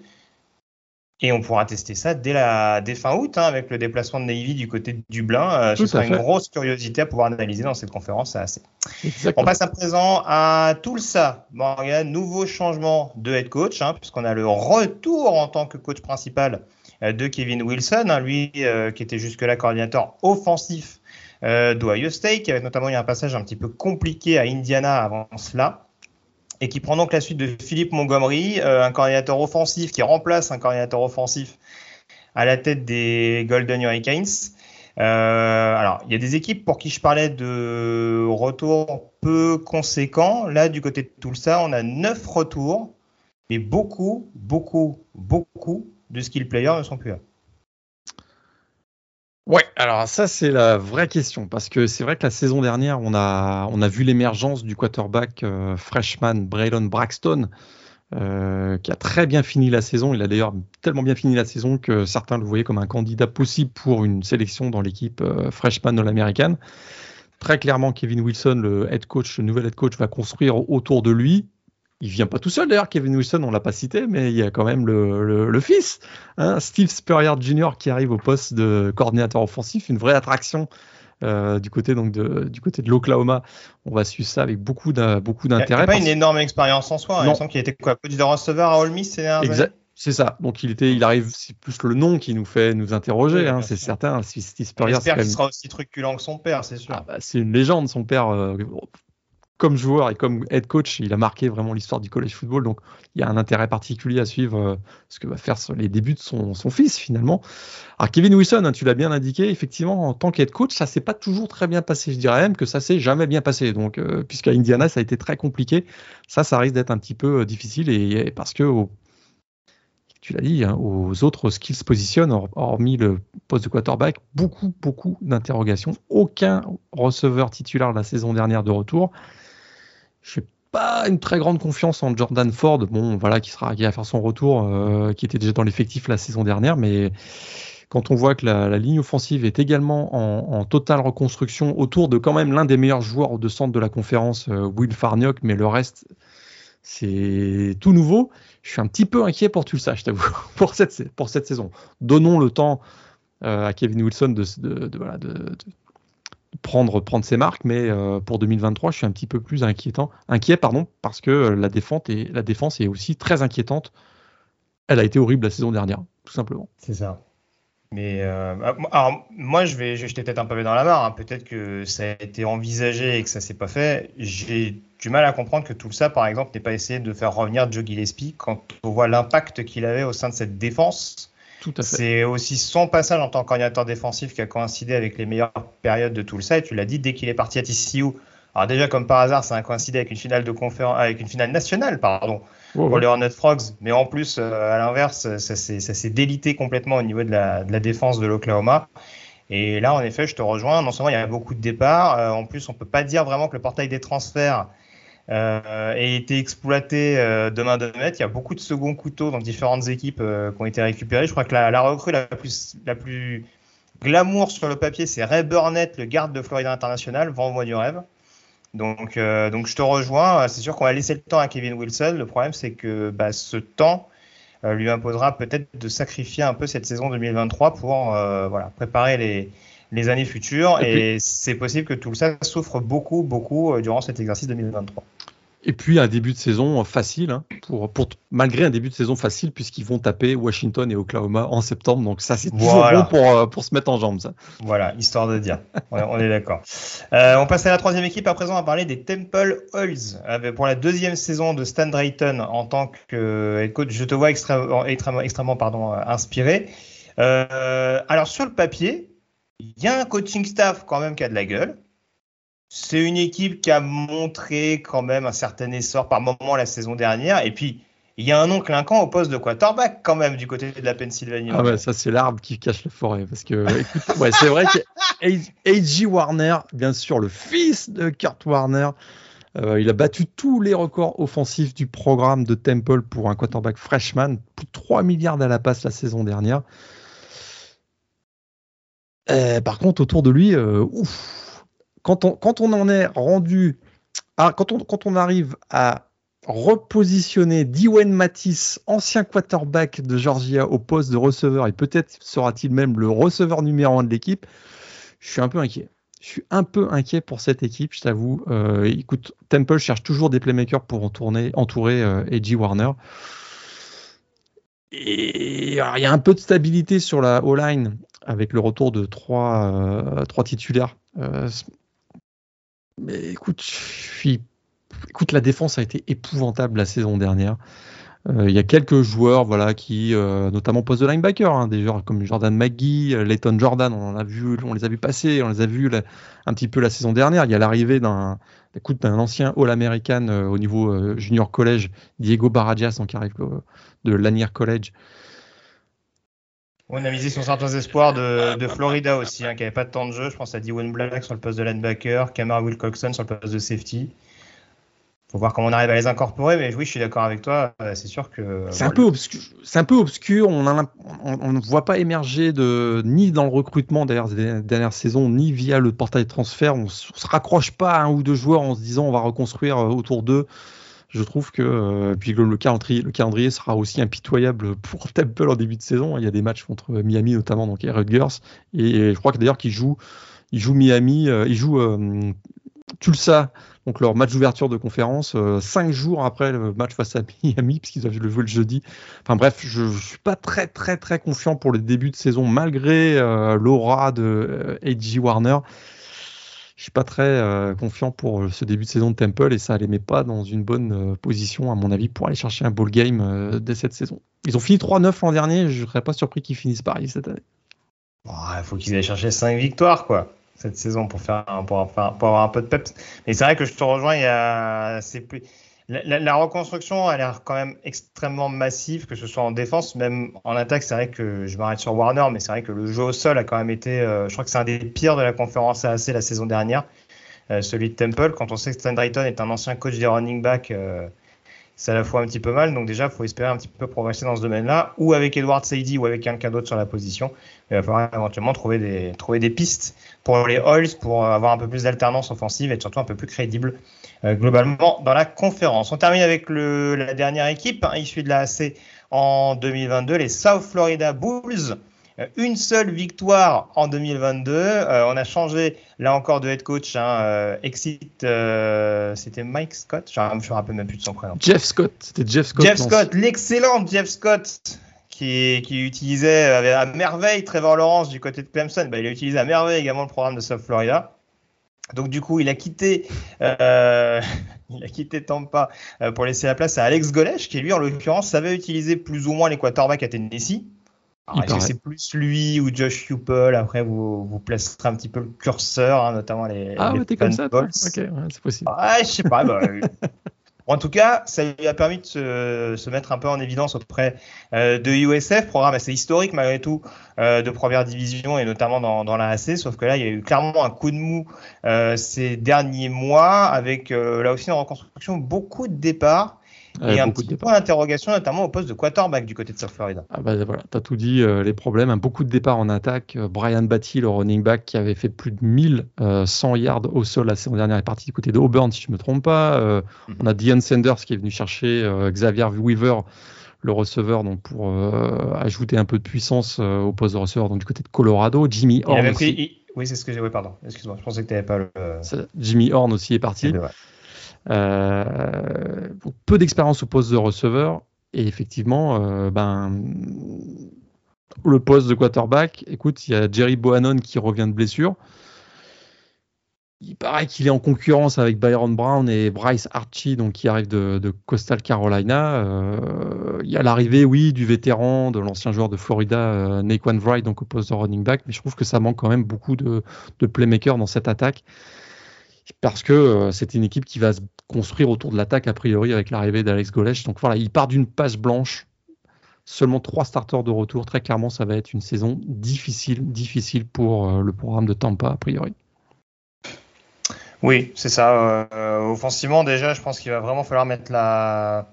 Et on pourra tester ça dès, la, dès fin août, hein, avec le déplacement de Navy du côté de Dublin. Euh, ce sera une grosse curiosité à pouvoir analyser dans cette conférence. Assez. On passe à présent à Tulsa. Morgan, nouveau changement de head coach, hein, puisqu'on a le retour en tant que coach principal euh, de Kevin Wilson, hein, lui euh, qui était jusque-là coordinateur offensif d'Ohio State, qui avait notamment eu un passage un petit peu compliqué à Indiana avant cela et qui prend donc la suite de Philippe Montgomery, euh, un coordinateur offensif qui remplace un coordinateur offensif à la tête des Golden Hurricanes. Euh, alors, il y a des équipes pour qui je parlais de retours peu conséquents. Là, du côté de Tulsa, on a neuf retours, mais beaucoup, beaucoup, beaucoup de skill players ne sont plus là. Ouais, alors ça c'est la vraie question parce que c'est vrai que la saison dernière on a on a vu l'émergence du quarterback euh, freshman Braylon Braxton euh, qui a très bien fini la saison. Il a d'ailleurs tellement bien fini la saison que certains le voyaient comme un candidat possible pour une sélection dans l'équipe euh, freshman all-américaine. Très clairement, Kevin Wilson, le head coach, le nouvel head coach, va construire autour de lui il vient pas tout seul d'ailleurs, Kevin Wilson, on l'a pas cité, mais il y a quand même le, fils, hein, Steve Spurrier Jr. qui arrive au poste de coordinateur offensif, une vraie attraction euh, du côté donc de, du côté de l'Oklahoma. On va suivre ça avec beaucoup beaucoup d'intérêt. Pas une énorme expérience en soi. Hein. Il semble qu'il était quoi, petit de receveur à Ole Miss Exact. C'est ça. Donc il était, il arrive, c'est plus le nom qui nous fait nous interroger, hein, c'est certain. Steve Spurrier, J'espère qu'il sera aussi truculent que son père, c'est sûr. Ah bah, c'est une légende, son père. Euh, comme joueur et comme head coach, il a marqué vraiment l'histoire du college football. Donc, il y a un intérêt particulier à suivre euh, ce que va faire les débuts de son, fils finalement. Alors, Kevin Wilson, hein, tu l'as bien indiqué, effectivement, en tant qu'head coach, ça s'est pas toujours très bien passé. Je dirais même que ça s'est jamais bien passé. Donc, euh, puisqu'à Indiana, ça a été très compliqué, ça, ça risque d'être un petit peu euh, difficile et, parce que tu l'as dit, hein, aux autres skills positionnent, hormis le poste de quarterback, beaucoup, beaucoup d'interrogations. Aucun receveur titulaire la saison dernière de retour. Je n'ai pas une très grande confiance en Jordan Ford, bon, voilà, qui sera qui va faire son retour, euh, qui était déjà dans l'effectif la saison dernière, mais quand on voit que la, ligne offensive est également en, totale reconstruction autour de quand même l'un des meilleurs joueurs de centre de la conférence, euh, Will Farniok, mais le reste, c'est tout nouveau. Je suis un petit peu inquiet pour tout ça, je t'avoue, [laughs] pour cette, pour cette saison. Donnons le temps euh, à Kevin Wilson de, de, prendre, prendre ses marques, mais euh, pour 2023, je suis un petit peu plus inquiétant, inquiet pardon, parce que la défense, est, la défense est aussi très inquiétante. Elle a été horrible la saison dernière, tout simplement. C'est ça. Mais euh, ah, alors, moi, je vais jeter peut-être un pavé dans la mare. Hein. Peut-être que ça a été envisagé et que ça s'est pas fait. J'ai du mal à comprendre que tout ça, par exemple, n'ait pas essayé de faire revenir Joe Gillespie quand on voit l'impact qu'il avait au sein de cette défense. C'est aussi son passage en tant qu'ordinateur défensif qui a coïncidé avec les meilleures périodes de tout. Et tu l'as dit, dès qu'il est parti à TCU, alors déjà comme par hasard, ça a coïncidé avec une finale de conférence, avec une finale nationale, pardon, pour les Hornet Frogs. Mais en plus, euh, à l'inverse, ça s'est délité complètement au niveau de la, défense de l'Oklahoma. Et là, en effet, je te rejoins. Non seulement il y a beaucoup de départs, euh, en plus, on peut pas dire vraiment que le portail des transferts euh, ait été exploité de main de maître. Il y a beaucoup de seconds couteaux dans différentes équipes qui ont été récupérés. Je crois que la, recrue la plus, la plus glamour sur le papier, c'est Ray Burnett, le garde de Florida International, vent moi du rêve. Donc, euh, donc je te rejoins. C'est sûr qu'on va laisser le temps à Kevin Wilson. Le problème, c'est que bah, ce temps euh, lui imposera peut-être de sacrifier un peu cette saison 2023 pour euh, voilà, préparer les, les années futures. Et, et c'est possible que tout ça souffre beaucoup, beaucoup durant cet exercice 2023. Et puis un début de saison facile, hein, pour, pour, malgré un début de saison facile, puisqu'ils vont taper Washington et Oklahoma en septembre. Donc ça, c'est toujours bon pour, euh, pour se mettre en jambes. Ça. Voilà, histoire de dire. on est d'accord. Euh, on passe à la troisième équipe. À présent, on va parler des Temple Oils. pour la deuxième saison de Stan Drayton en tant que coach, je te vois extrêmement, extrêmement, extrêmement pardon, inspiré. Euh, alors sur le papier, il y a un coaching staff quand même qui a de la gueule. C'est une équipe qui a montré quand même un certain essor par moment la saison dernière. Et puis, il y a un nom clinquant au poste de quarterback quand même du côté de la Pennsylvanie. Ah ouais, ça c'est l'arbre qui cache la forêt. Parce que, ouais, c'est vrai que A.J. Warner, bien sûr, le fils de Kurt Warner, euh, il a battu tous les records offensifs du programme de Temple pour un quarterback freshman. Plus de 3 milliards à la passe la saison dernière. Euh, par contre, autour de lui, euh, quand on, en est rendu, à, quand, on, arrive à repositionner Dwayne Matisse, ancien quarterback de Georgia, au poste de receveur, et peut-être sera-t-il même le receveur numéro un de l'équipe, je suis un peu inquiet. Je suis un peu inquiet pour cette équipe, je t'avoue. Euh, Temple cherche toujours des playmakers pour entourer euh, Warner. Et il y a un peu de stabilité sur la O-line avec le retour de trois, euh, titulaires. Euh, mais écoute, la défense a été épouvantable la saison dernière. Euh, il y a quelques joueurs, voilà, qui, notamment poste de linebacker, hein, des joueurs comme Jordan McGee, Leighton Jordan, on en a vu, on les a vus passer, on les a vus un petit peu la saison dernière. Il y a l'arrivée d'un, d'un ancien All-American au niveau junior college, Diego Barajas, qui arrive de Lanier College. On a misé sur certains espoirs de, Florida aussi, hein, qui n'avait pas de temps de jeu. Je pense à Dwayne Black sur le poste de linebacker, Camara Wilcoxon sur le poste de safety. Faut voir comment on arrive à les incorporer, mais oui, je suis d'accord avec toi. Euh, c'est sûr que c'est un peu obscur. C'est un peu obscur. On ne voit pas émerger de ni dans le recrutement d'ailleurs des dernières saisons, ni via le portail de transfert. On, ne se raccroche pas à un ou deux joueurs en se disant on va reconstruire euh, autour d'eux je trouve que euh, le, calendrier, le, calendrier, sera aussi impitoyable pour [laughs] Temple en début de saison. Il y a des matchs contre Miami notamment, donc et Rutgers. Et je crois que d'ailleurs qu'ils jouent, ils jouent Miami, euh, ils jouent euh, Tulsa, donc leur match d'ouverture de conférence, cinq jours après le match face à [laughs] Miami, puisqu'ils avaient le joué le jeudi. Enfin bref, je, ne suis pas très très très confiant pour le début de saison, malgré l'aura de A.J. Warner je suis pas très euh, confiant pour ce début de saison de Temple et ça les met pas dans une bonne position, à mon avis, pour aller chercher un ball game dès cette saison. Ils ont fini 3-9 l'an dernier, je serais pas surpris qu'ils finissent pareil cette année. Il faut qu'ils aillent chercher 5 victoires, quoi, cette saison pour, faire, pour avoir un peu de peps. Mais c'est vrai que je te rejoins, il y a, c'est plus la, reconstruction a l'air quand même extrêmement massive, que ce soit en défense, même en attaque. C'est vrai que je m'arrête sur Warner, mais c'est vrai que le jeu au sol a quand même été. Euh, je crois que c'est un des pires de la conférence AAC la saison dernière, euh, celui de Temple. Quand on sait que Stan Drayton est un ancien coach des running back, euh, c'est à la fois un petit peu mal. Donc, déjà, il faut espérer un petit peu progresser dans ce domaine-là, ou avec Edward Saidi, ou avec quelqu'un d'autre sur la position. Il va falloir éventuellement trouver des, pistes pour les Oils, pour avoir un peu plus d'alternance offensive et surtout un peu plus crédible globalement dans la conférence. On termine avec le, la dernière équipe hein, issue de la AC en 2022, les South Florida Bulls. Euh, une seule victoire en 2022. Euh, on a changé là encore de head coach. Hein, exit, c'était Mike Scott? Je ne me rappelle même plus de son prénom. Jeff Scott. C'était Jeff Scott. Jeff Scott, l'excellent Jeff Scott. Qui, qui, utilisait à merveille Trevor Lawrence du côté de Clemson. Bah, il a utilisé à merveille également le programme de South Florida. Donc du coup, il a quitté, euh, [laughs] il a quitté Tampa euh, pour laisser la place à Alex Golesh, qui lui, en l'occurrence, savait utiliser plus ou moins les quarterbacks à Tennessee. Est-ce que c'est plus lui ou Josh Hupel Après, vous, vous placerez un petit peu le curseur, hein, notamment les. Ah, t'es comme ça, Ok, c'est possible. Ah, je sais pas. Bah, [laughs] En tout cas, ça lui a permis de se, mettre un peu en évidence auprès euh, de USF, programme assez historique malgré tout euh, de première division et notamment dans, dans la AC. Sauf que là, il y a eu clairement un coup de mou euh, ces derniers mois avec là aussi en reconstruction beaucoup de départs. Et un petit point d'interrogation, notamment au poste de quarterback du côté de South Florida. Ah bah voilà, tu as tout dit, euh, les problèmes. Hein. beaucoup de départs en attaque. Euh, Brian Batty, le running back, qui avait fait plus de 1100 euh, yards au sol la saison dernière, est parti du côté de Auburn, si je ne me trompe pas. Mhm. On a Dion Sanders qui est venu chercher Xavier Weaver, le receveur, donc pour ajouter un peu de puissance au poste de receveur donc du côté de Colorado. Jimmy Horn. Aussi. Oui, c'est ce que j'ai. Oui, pardon. Excuse-moi, je pensais que tu n'avais pas le. Jimmy Horn aussi est parti. Euh, peu d'expérience au poste de receveur. Et effectivement, euh, ben, le poste de quarterback, écoute, il y a Jerry Bohannon qui revient de blessure. Il paraît qu'il est en concurrence avec Byron Brown et Bryce Archie, donc qui arrive de, Coastal Carolina. Euh, il y a l'arrivée, oui, du vétéran, de l'ancien joueur de Florida, euh, Naquan Wright, donc au poste de running back, mais je trouve que ça manque quand même beaucoup de, de playmakers dans cette attaque parce que euh, c'est une équipe qui va se construire autour de l'attaque a priori avec l'arrivée d'Alex Golesh. Donc voilà, il part d'une page blanche. Seulement trois starters de retour. Très clairement, ça va être une saison difficile, difficile pour euh, le programme de Tampa a priori. Oui, c'est ça. Euh, offensivement, déjà, je pense qu'il va vraiment falloir mettre la,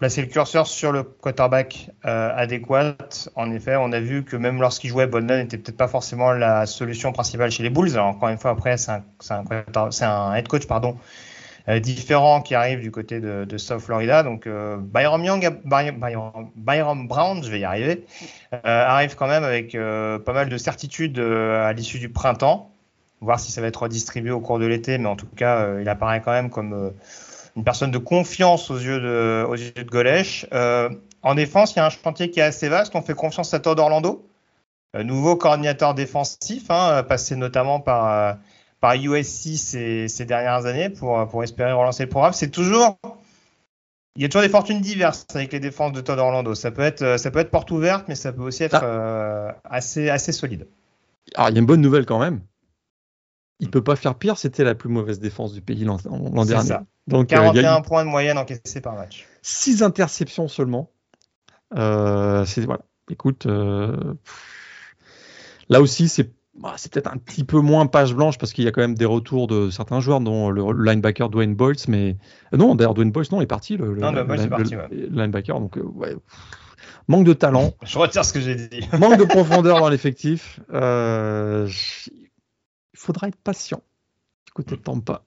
placer le curseur sur le quarterback euh, adéquat. En effet, on a vu que même lorsqu'il jouait, Bolden n'était peut-être pas forcément la solution principale chez les Bulls. Alors, encore une fois, après, c'est un, head coach euh, différent qui arrive du côté de, South Florida. Donc, euh, Byron Young, Byron, Brown, je vais y arriver, arrive quand même avec pas mal de certitudes à l'issue du printemps. Voir si ça va être redistribué au cours de l'été, mais en tout cas, il apparaît quand même comme une personne de confiance aux yeux de, aux yeux de Golesh. Euh, en défense, il y a un chantier qui est assez vaste. On fait confiance à Todd Orlando, euh, nouveau coordinateur défensif, hein, passé notamment par, euh, par USC ces, ces, dernières années pour, pour espérer relancer le programme. C'est toujours. Il y a toujours des fortunes diverses avec les défenses de Todd Orlando. Ça peut être, ça peut être porte ouverte, mais ça peut aussi être ah. assez, assez solide. Alors, il y a une bonne nouvelle quand même il peut pas faire pire. C'était la plus mauvaise défense du pays l'an dernier. Ça. Donc 41 euh, points de moyenne encaissés par match. 6 interceptions seulement. Euh, voilà. Écoute, euh, là aussi c'est bah, c'est peut-être un petit peu moins page blanche parce qu'il y a quand même des retours de certains joueurs, dont le, linebacker Dwayne Boyles, mais non, d'ailleurs Dwayne Boyles non est parti le, non, le, est parti, linebacker, donc ouais, manque de talent. [laughs] Je retire ce que j'ai dit. manque de profondeur dans l'effectif. Euh, il faudra être patient du côté de Tampa.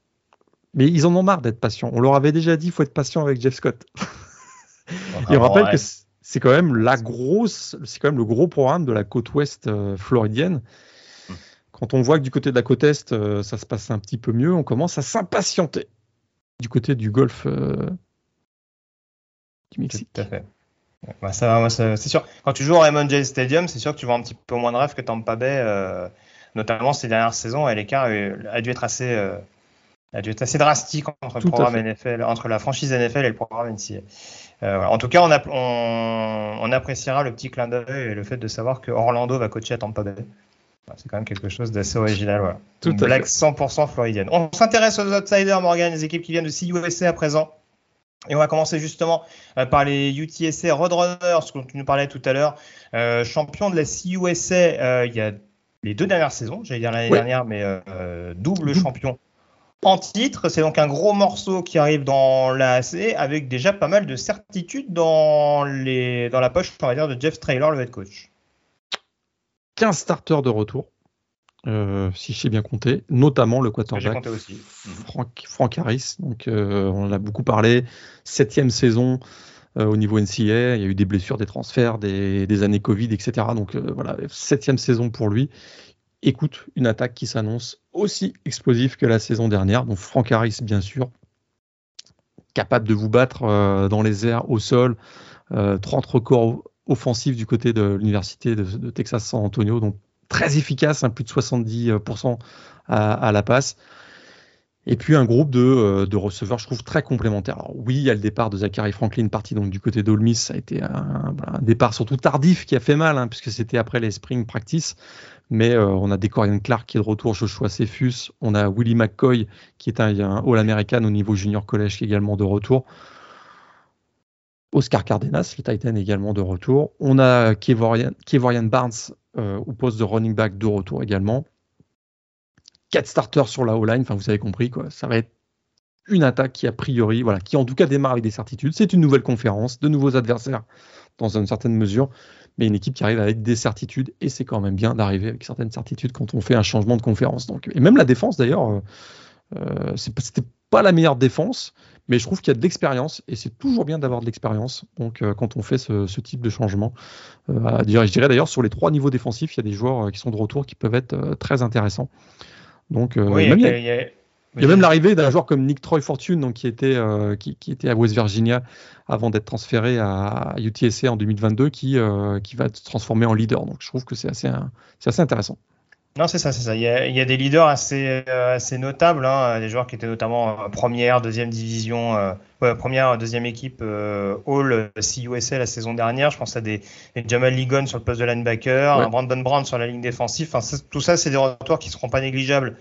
Mais ils en ont marre d'être patients. On leur avait déjà dit qu'il faut être patient avec Jeff Scott. [laughs] Et on rappelle que c'est quand même la grosse, c'est quand même le gros programme de la côte ouest euh, floridienne. Hmm. Quand on voit que du côté de la côte est, euh, ça se passe un petit peu mieux, on commence à s'impatienter du côté du golfe euh, du Mexique. Tout à fait. ça, c'est sûr. Quand tu joues au Raymond James Stadium, c'est sûr que tu vois un petit peu moins de rêve que Tampa Bay notamment ces dernières saisons, l'écart a dû être assez, a dû être assez drastique entre, le programme NFL, entre la franchise NFL et le programme NCA. En tout cas, on, on, appréciera le petit clin d'œil et le fait de savoir que Orlando va coacher à Tampa Bay. C'est quand même quelque chose d'assez original. Voilà. Tout Une blague 100% floridienne. On s'intéresse aux outsiders, Morgan, les équipes qui viennent de CUSA à présent. Et on va commencer justement euh, par les UTSA Roadrunners, dont tu nous parlais tout à l'heure. Euh, champion de la CUSA euh, il y a les deux dernières saisons, j'allais dire l'année dernière, mais double, champion en titre. C'est donc un gros morceau qui arrive dans la AC avec déjà pas mal de certitudes dans, les, dans la poche, on va dire, de Jeff Traylor, le head coach. 15 starters de retour. Euh, si j'ai bien compté, notamment le quarterback aussi. Frank, Frank, Harris. Donc, euh, on en a beaucoup parlé. Septième saison euh, au niveau NCA. Il y a eu des blessures, des transferts, des, années Covid, etc. Donc voilà, septième saison pour lui. Écoute, une attaque qui s'annonce aussi explosive que la saison dernière. Donc Frank Harris, bien sûr, capable de vous battre dans les airs, au sol. 30 records offensifs du côté de l'université de, de Texas San Antonio. Donc très efficace, hein, plus de 70% à, la passe. Et puis un groupe euh, de, receveurs, je trouve, très complémentaires. Alors oui, il y a le départ de Zachary Franklin, parti donc du côté d'Olmis. Ça a été un, départ surtout tardif qui a fait mal, hein, puisque c'était après les spring practice. Mais euh, on a Decorian Clark qui est de retour, Joshua Cephus. On a Willie McCoy qui est un, All-American au niveau junior college qui est également de retour. Oscar Cardenas, le Titan également de retour. On a Kevorian, Barnes euh, au poste de running back de retour également. Quatre starters sur la O-line, enfin vous avez compris quoi. Ça va être une attaque qui a priori, voilà, qui en tout cas démarre avec des certitudes. C'est une nouvelle conférence, de nouveaux adversaires dans une certaine mesure, mais une équipe qui arrive avec des certitudes et c'est quand même bien d'arriver avec certaines certitudes quand on fait un changement de conférence. Donc, et même la défense d'ailleurs, euh, euh c'était pas la meilleure défense, mais je trouve qu'il y a de l'expérience et c'est toujours bien d'avoir de l'expérience. Donc, euh, quand on fait ce, type de changement, euh, je dirais d'ailleurs sur les trois niveaux défensifs, il y a des joueurs qui sont de retour qui peuvent être très intéressants. Donc, il y a, même l'arrivée d'un joueur comme Nick Troy Fortune, donc, qui, était, qui, était à West Virginia avant d'être transféré à UTSA en 2022, qui, qui va se transformer en leader. Donc je trouve que c'est assez, assez intéressant. Non, c'est ça, c'est ça. Il y, a, des leaders assez, euh, assez notables, hein, des joueurs qui étaient notamment première, deuxième division, euh, première, deuxième équipe euh, All CUSA la saison dernière. Je pense à des, Jamal Ligon sur le poste de linebacker, un Brandon Brown sur la ligne défensive. Enfin, tout ça, c'est des retours qui seront pas négligeables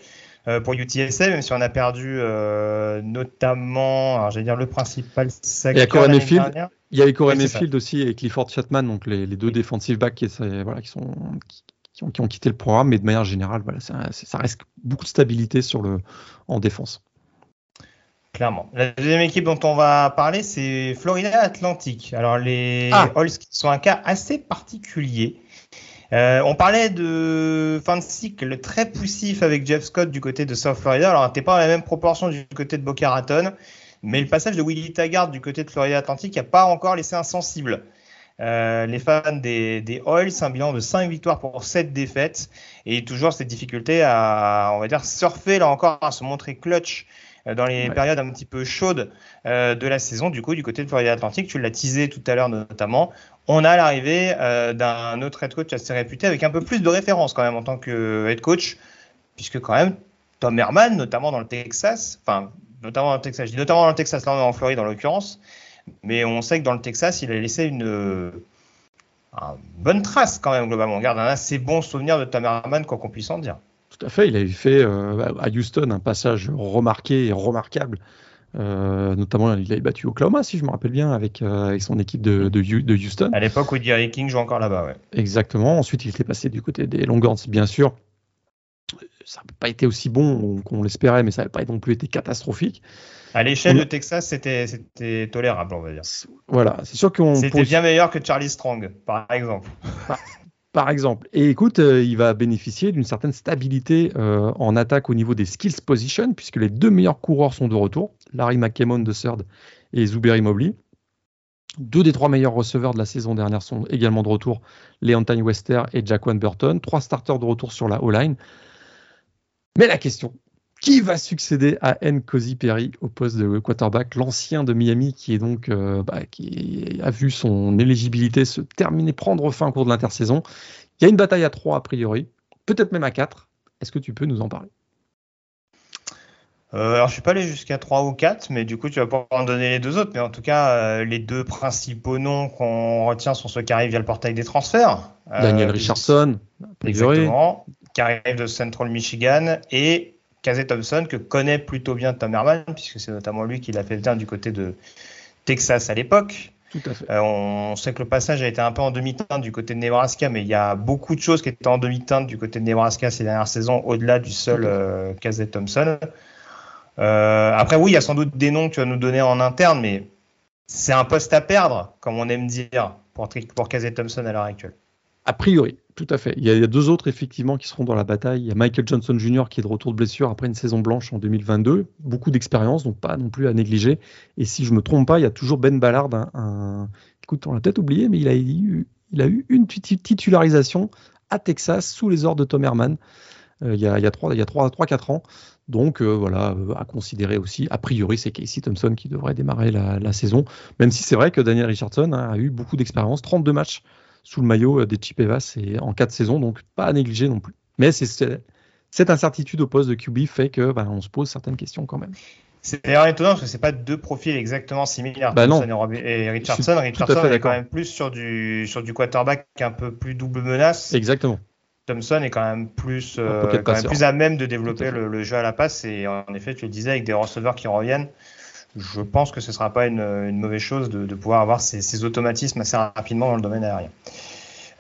pour UTSA, même si on a perdu notamment, alors j'allais dire le principal Il y a Corey Mayfield. Il y avait Corey Mayfield aussi et Clifford Chatman, donc les, deux défensifs backs qui, voilà, qui sont qui ont, quitté le programme, mais de manière générale, voilà, ça, reste beaucoup de stabilité sur le, en défense. Clairement. La deuxième équipe dont on va parler, c'est Florida Atlantic. Alors les ah. sont un cas assez particulier. Euh, on parlait de fin de cycle très poussif avec Jeff Scott du côté de South Florida. Alors, n'était pas dans la même proportion du côté de Boca Raton, mais le passage de Willie Taggart du côté de Florida Atlantic n'a pas encore laissé insensible. Euh, les fans des, des Oils, un bilan de 5 victoires pour 7 défaites et toujours cette difficulté à, on va dire, surfer là encore, à se montrer clutch euh, dans les périodes un petit peu chaudes euh, de la saison. Du coup, du côté de Florida Atlantique, tu l'as teasé tout à l'heure notamment, on a l'arrivée d'un autre head coach assez réputé avec un peu plus de référence quand même en tant que head coach, puisque quand même Tom Herman, notamment dans le Texas, enfin notamment dans le Texas, je dis notamment dans le Texas, là en Floride en l'occurrence, mais on sait que dans le Texas, il a laissé une, bonne trace quand même, globalement. On garde un assez bon souvenir de Tamerman, quoi qu'on puisse en dire. Tout à fait. Il avait fait euh, à Houston un passage remarqué et remarquable. Euh, notamment, il avait battu Oklahoma, si je me rappelle bien, avec, euh, avec son équipe de, de, Houston. À l'époque où Jerry King joue encore là-bas, ouais. Exactement. Ensuite, il était passé du côté des Longhorns, bien sûr. Ça n'a pas été aussi bon qu'on l'espérait, mais ça n'a pas non plus été catastrophique. À l'échelle de Texas, c'était tolérable, on va dire. Voilà, c'est sûr qu'on. C'était bien meilleur que Charlie Strong, par exemple. Par, exemple. Et écoute, euh, il va bénéficier d'une certaine stabilité euh, en attaque au niveau des skills position, puisque les deux meilleurs coureurs sont de retour, Larry McKemmon de third et Zuberi Mobley. Deux des trois meilleurs receveurs de la saison dernière sont également de retour, Leontine Wester et Jaquan Burton. Trois starters de retour sur la O-line. Mais la question, qui va succéder à N. Cozy Perry au poste de quarterback, l'ancien de Miami qui est donc euh, bah, qui a vu son éligibilité se terminer, prendre fin au cours de l'intersaison. Il y a une bataille à trois a priori, peut-être même à quatre. Est-ce que tu peux nous en parler? Euh, alors, je suis pas allé jusqu'à 3 ou 4, mais du coup, tu vas pouvoir en donner les deux autres. Mais en tout cas, euh, les deux principaux noms qu'on retient sont ceux qui arrivent via le portail des transferts. Daniel Richardson, exactement, qui arrive de Central Michigan, et Casey Thompson, que connaît plutôt bien Tom Herman, puisque c'est notamment lui qui l'a fait venir du côté de Texas à l'époque. Fait. on sait que le passage a été un peu en demi-teinte du côté de Nebraska, mais il y a beaucoup de choses qui étaient en demi-teinte du côté de Nebraska ces dernières saisons, au-delà du seul euh, Thompson. Euh, après, oui, il y a sans doute des noms que tu vas nous donner en interne, mais c'est un poste à perdre, comme on aime dire, pour, pour Casey Thompson à l'heure actuelle. A priori, tout à fait. Il y, a, deux autres, effectivement, qui seront dans la bataille. Il y a Michael Johnson Jr., qui est de retour de blessure après une saison blanche en 2022. Beaucoup d'expérience, donc pas non plus à négliger. Et si je me trompe pas, il y a toujours Ben Ballard, un, écoute, on l'a peut-être oublié, mais il a, eu, une titularisation à Texas sous les ordres de Tom Herman euh, il y a, il y a 3-4 ans. Donc euh, voilà, euh, à considérer aussi. A priori, c'est Casey Thompson qui devrait démarrer la, saison, même si c'est vrai que Daniel Richardson a eu beaucoup d'expérience, 32 matchs sous le maillot euh, des Chipevas et en 4 saisons, donc pas à négliger non plus. Mais c'est cette incertitude au poste de QB fait que bah, on se pose certaines questions quand même. C'est d'ailleurs étonnant parce que c'est pas deux profils exactement similaires. Bah non. Et Richardson, Richardson est quand même plus sur du sur du quarterback un peu plus double menace. Exactement. Thompson est quand même plus, euh, plus à même de développer le, jeu à la passe. Et en effet, tu le disais, avec des receveurs qui reviennent, je pense que ce ne sera pas une, mauvaise chose de, pouvoir avoir ces, automatismes assez rapidement dans le domaine aérien.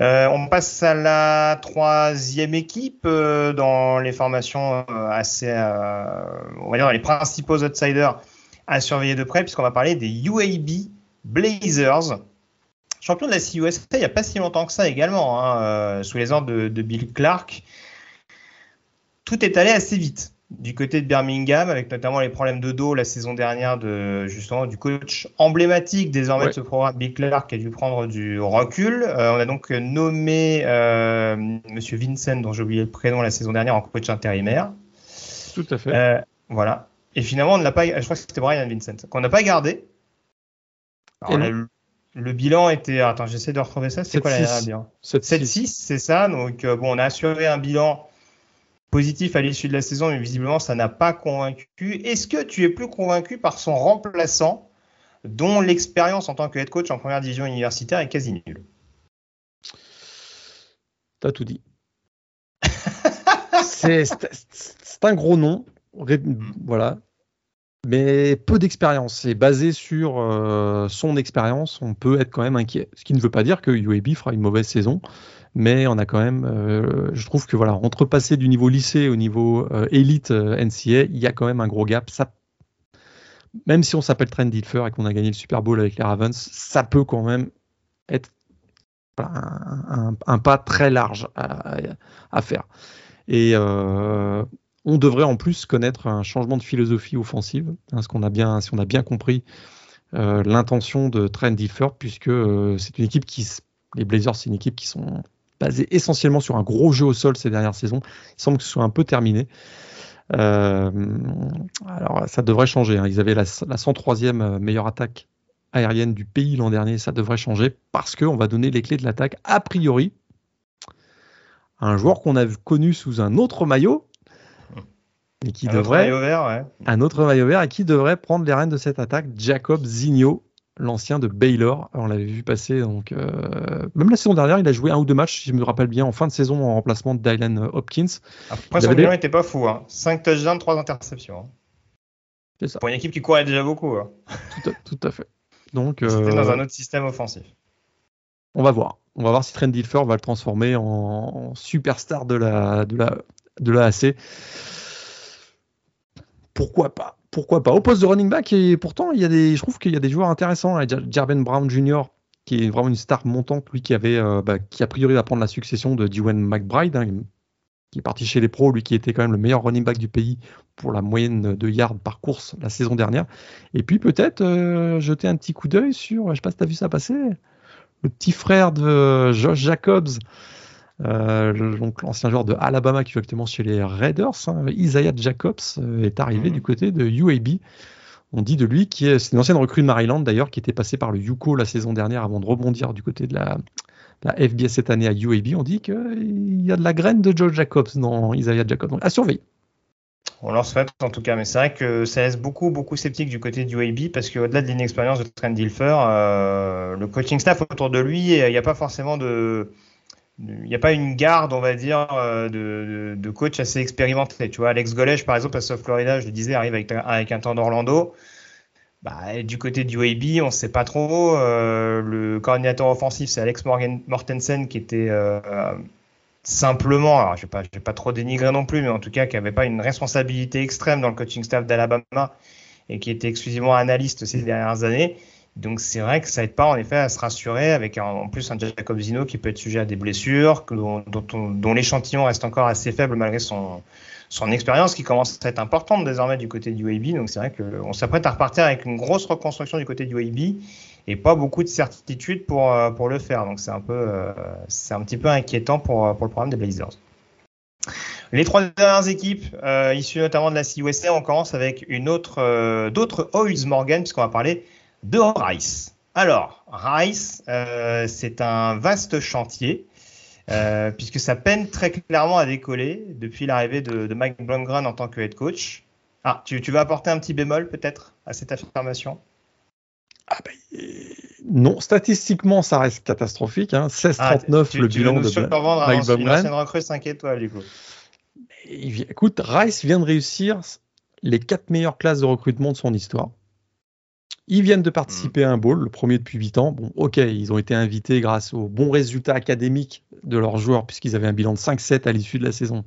Euh, on passe à la troisième équipe euh, dans les formations assez, on va dire les principaux outsiders à surveiller de près, puisqu'on va parler des UAB Blazers champion de la CUSA il n'y a pas si longtemps que ça également, hein, euh, sous les ordres de, Bill Clark. Tout est allé assez vite du côté de Birmingham, avec notamment les problèmes de dos la saison dernière de justement du coach emblématique désormais de ce programme, Bill Clark, qui a dû prendre du recul. Euh, on a donc nommé euh, Monsieur Vincent, dont j'ai oublié le prénom la saison dernière, en coach intérimaire. Tout à fait. voilà. Et finalement, on ne l'a pas. Je crois que c'était Brian Vincent qu'on n'a pas gardé. Alors, le bilan était. Attends, j'essaie de retrouver ça. C'est quoi la bilan? 7-6, c'est ça. Donc, euh, bon, on a assuré un bilan positif à l'issue de la saison, mais visiblement, ça n'a pas convaincu. Est-ce que tu es plus convaincu par son remplaçant, dont l'expérience en tant que head coach en première division universitaire est quasi nulle? T'as tout dit. [laughs] c'est un gros nom. Voilà mais peu d'expérience. C'est basé sur euh, son expérience, on peut être quand même inquiet. Ce qui ne veut pas dire que UAB fera une mauvaise saison, mais on a quand même, euh, je trouve que voilà, entre passer du niveau lycée au niveau euh, élite NCA, il y a quand même un gros gap. Ça, même si on s'appelle Trent Dilfer et qu'on a gagné le Super Bowl avec les Ravens, ça peut quand même être un, pas très large à, faire. Et on devrait en plus connaître un changement de philosophie offensive, hein, ce qu'on a bien, si on a bien compris euh, l'intention de Trent Dilfer, puisque euh, c'est une équipe qui, les Blazers, c'est une équipe qui sont basées essentiellement sur un gros jeu au sol ces dernières saisons. Il semble que ce soit un peu terminé. Euh, alors ça devrait changer. Hein. Ils avaient la, la 103e meilleure attaque aérienne du pays l'an dernier. Ça devrait changer parce qu'on va donner les clés de l'attaque a priori un joueur qu'on a connu sous un autre maillot, et qui un devrait autre vert, ouais. un autre maillot vert et qui devrait prendre les rênes de cette attaque, Jacob Zigno, l'ancien de Baylor. On l'avait vu passer donc euh, même la saison dernière, il a joué un ou deux matchs, si je me rappelle bien, en fin de saison en remplacement de Dylan Hopkins. Après son bilan n'était pas fou, hein. 5 touchdowns, 3 interceptions. Hein. C'est ça. Pour une équipe qui courait déjà beaucoup. Hein. Tout, à, fait. Donc c'était dans euh, un autre système offensif. On va voir. On va voir si Trent Dilfer va le transformer en, superstar de la de la de l'AAC pourquoi pas? Pourquoi pas Au poste de running back, et pourtant, il y a des, je trouve qu'il y a des joueurs intéressants. Jarben Brown Jr., qui est vraiment une star montante, lui qui avait, euh, bah, qui a priori va prendre la succession de Dwayne McBride, hein, qui est parti chez les pros, lui qui était quand même le meilleur running back du pays pour la moyenne de yards par course la saison dernière. Et puis peut-être euh, jeter un petit coup d'œil sur, je sais pas si tu as vu ça passer, le petit frère de Josh Jacobs, euh, donc l'ancien joueur de Alabama qui joue actuellement chez les Raiders, hein, Isaiah Jacobs, euh, est arrivé mhm. du côté de UAB. On dit de lui qui est, c'est une ancienne recrue de Maryland d'ailleurs, qui était passée par le Yuko la saison dernière avant de rebondir du côté de la, la FBS cette année à UAB. On dit qu'il y a de la graine de Joe Jacobs dans Isaiah Jacobs. Donc à surveiller. On leur souhaite en tout cas, mais c'est vrai que ça laisse beaucoup, beaucoup sceptique du côté du UAB parce qu'au-delà de l'inexpérience de Trent Dilfer, euh, le coaching staff autour de lui, il n'y a pas forcément de. Il n'y a pas une garde, on va dire, euh, de, coach assez expérimenté. Tu vois, Alex Golech, par exemple, à South Florida, je le disais, arrive avec, un temps d'Orlando. Bah, du côté du UAB, on ne sait pas trop. Euh, le coordinateur offensif, c'est Alex Morgan, Mortensen, qui était simplement, alors je ne vais, pas trop dénigrer non plus, mais en tout cas qui n'avait pas une responsabilité extrême dans le coaching staff d'Alabama et qui était exclusivement analyste ces dernières années. Donc c'est vrai que ça aide pas en effet à se rassurer avec en plus un Jacob Zino qui peut être sujet à des blessures, dont, l'échantillon reste encore assez faible malgré son, expérience qui commence à être importante désormais du côté du AB. Donc c'est vrai qu'on s'apprête à repartir avec une grosse reconstruction du côté du AB et pas beaucoup de certitude pour, euh, pour le faire. Donc c'est un peu, euh, c'est un petit peu inquiétant pour, euh, pour le programme des Blazers. Les trois dernières équipes, issues notamment de la CUSA, on commence avec une autre, d'autres Oils Morgan, puisqu'on va parler de Rice. Alors, Rice, c'est un vaste chantier, [laughs] puisque ça peine très clairement à décoller depuis l'arrivée de, de Mike Blomgren en tant que head coach. Ah, tu, tu vas apporter un petit bémol peut-être à cette affirmation? Ah ben, non, statistiquement, ça reste catastrophique. Hein. 16-39 ah, le bilan de Mike Bumgren. Une recrue 5 étoiles, du coup. écoute, Rice vient de réussir les 4 meilleures classes de recrutement de son histoire. Ils viennent de participer à un bowl, le premier depuis 8 ans. Bon, ok, ils ont été invités grâce aux bons résultats académiques de leurs joueurs, puisqu'ils avaient un bilan de 5-7 à l'issue de la saison.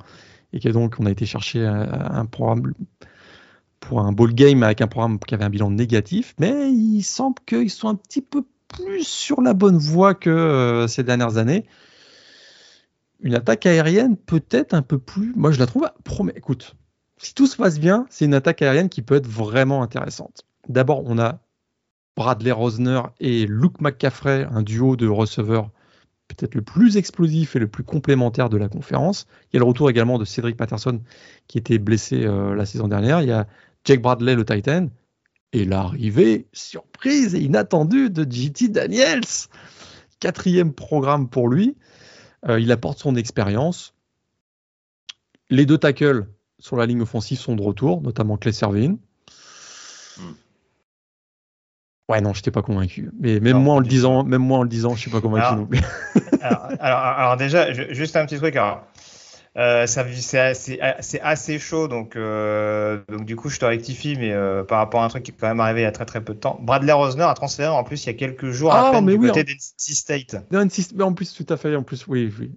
Et que donc, on a été chercher un programme pour un ball game avec un programme qui avait un bilan négatif, mais il semble qu'ils sont un petit peu plus sur la bonne voie que euh, ces dernières années. Une attaque aérienne peut-être un peu plus. Moi, je la trouve. Écoute, si tout se passe bien, c'est une attaque aérienne qui peut être vraiment intéressante. D'abord, on a Bradley Rosner et Luke McCaffrey, un duo de receveurs peut-être le plus explosif et le plus complémentaire de la conférence. Il y a le retour également de Cédric Patterson qui était blessé euh, la saison dernière. Il y a Jake Bradley, le Titan, et l'arrivée surprise et inattendue de JT Daniels. Quatrième programme pour lui. Euh, il apporte son expérience. Les deux tackles sur la ligne offensive sont de retour, notamment Clay Servin. Hmm. Ouais, non, je n'étais pas convaincu. Mais même moi en le disant, même moi en le disant, je suis pas convaincu alors, non plus. [laughs] alors, alors, déjà, juste un petit truc. Alors, euh, c'est assez, assez, chaud, donc, euh, donc du coup je te rectifie, mais euh, par rapport à un truc qui est quand même arrivé il y a très très peu de temps. Bradley Rosner a transféré en plus il y a quelques jours à ah, peine du côté d'NC State. mais en plus tout à fait, en plus oui, oui.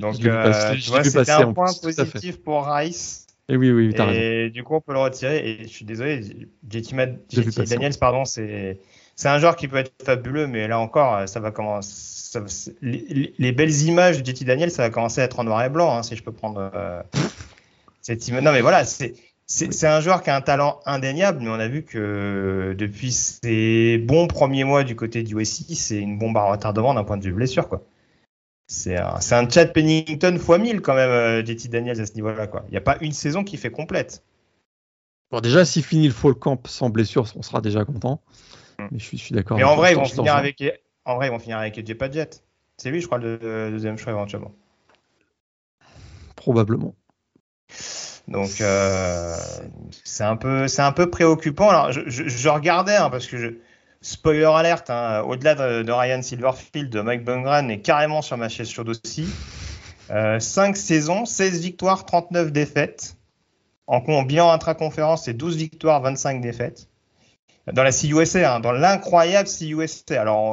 donc c'était un point positif pour Rice. Et oui, oui, as Et du coup on peut le retirer. Et je suis désolé, JT, Daniels, pardon, c'est c'est un joueur qui peut être fabuleux, mais là encore ça va commencer les, belles images de JT Daniel, ça va commencer à être en noir et blanc, hein, si je peux prendre euh, cette image. Non, mais voilà, c'est un joueur qui a un talent indéniable, mais on a vu que depuis ses bons premiers mois du côté du USC, c'est une bombe à retardement d'un point de vue blessure, quoi. C'est un, un Chad Pennington x 1000 quand même, euh, JT Daniels à ce niveau-là. Il n'y a pas une saison qui fait complète. Bon, déjà, s'il finit le fall camp sans blessure, on sera déjà content. Mm. Mais je suis, je suis d'accord. Mais en vrai, ils vont finir avec en vrai, ils vont finir avec Padgett. C'est lui, je crois, le deuxième choix éventuellement. Probablement. Donc, euh, c'est un, peu, un peu préoccupant. Alors, je, regardais, hein, parce que je, spoiler alerte, hein, au-delà de, Ryan Silverfield, Mike Bungren est carrément sur ma chaise chaude aussi. 5 euh, saisons, 16 victoires, 39 défaites. En, bilan intra-conférence, c'est 12 victoires, 25 défaites dans la CUSA, hein, dans l'incroyable CUSA. Alors,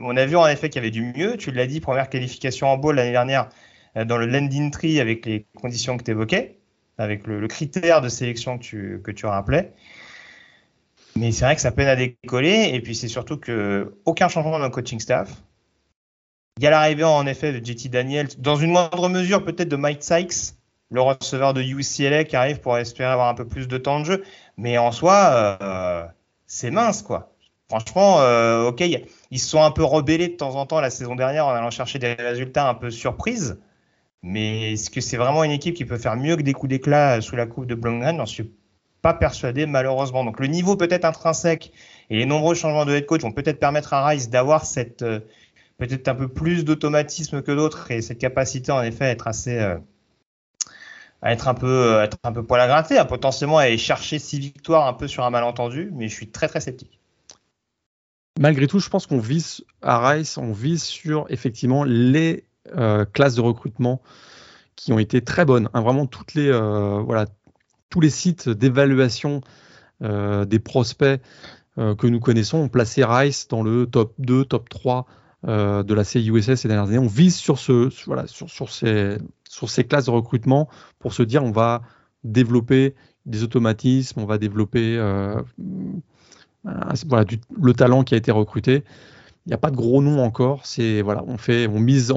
on a vu en effet qu'il y avait du mieux. Tu l'as dit, première qualification en bowl l'année dernière euh, dans le landing tree avec les conditions que tu évoquais, avec le, critère de sélection que tu rappelais. Mais c'est vrai que ça peine à décoller. Et puis, c'est surtout que aucun changement dans le coaching staff. Il y a l'arrivée en effet de JT Daniels, dans une moindre mesure peut-être de Mike Sykes, le receveur de UCLA qui arrive pour espérer avoir un peu plus de temps de jeu. Mais en soi, euh, c'est mince, quoi. Franchement, euh, ok, ils se sont un peu rebellés de temps en temps la saison dernière en allant chercher des résultats un peu surprises. Mais est-ce que c'est vraiment une équipe qui peut faire mieux que des coups d'éclat sous la coupe de Blomgren? J'en suis persuadé malheureusement. Donc le niveau peut-être intrinsèque et les nombreux changements de head coach vont peut-être permettre à Rice d'avoir cette euh, peut-être un peu plus d'automatisme que d'autres et cette capacité en effet à être assez euh, à être un peu être un peu poil à gratter, à potentiellement aller chercher six victoires un peu sur un malentendu, mais je suis très très sceptique. Malgré tout, je pense qu'on vise à Rice, on vise sur effectivement les classes de recrutement qui ont été très bonnes. Hein, vraiment toutes les voilà tous les sites d'évaluation euh, des prospects euh, que nous connaissons ont placé Rice dans le top 2, top 3 euh, de la CIUSS ces dernières années. On vise sur, ces, classes de recrutement pour se dire on va développer des automatismes, on va développer le talent qui a été recruté. Il n'y a pas de gros noms encore. C'est voilà, on mise,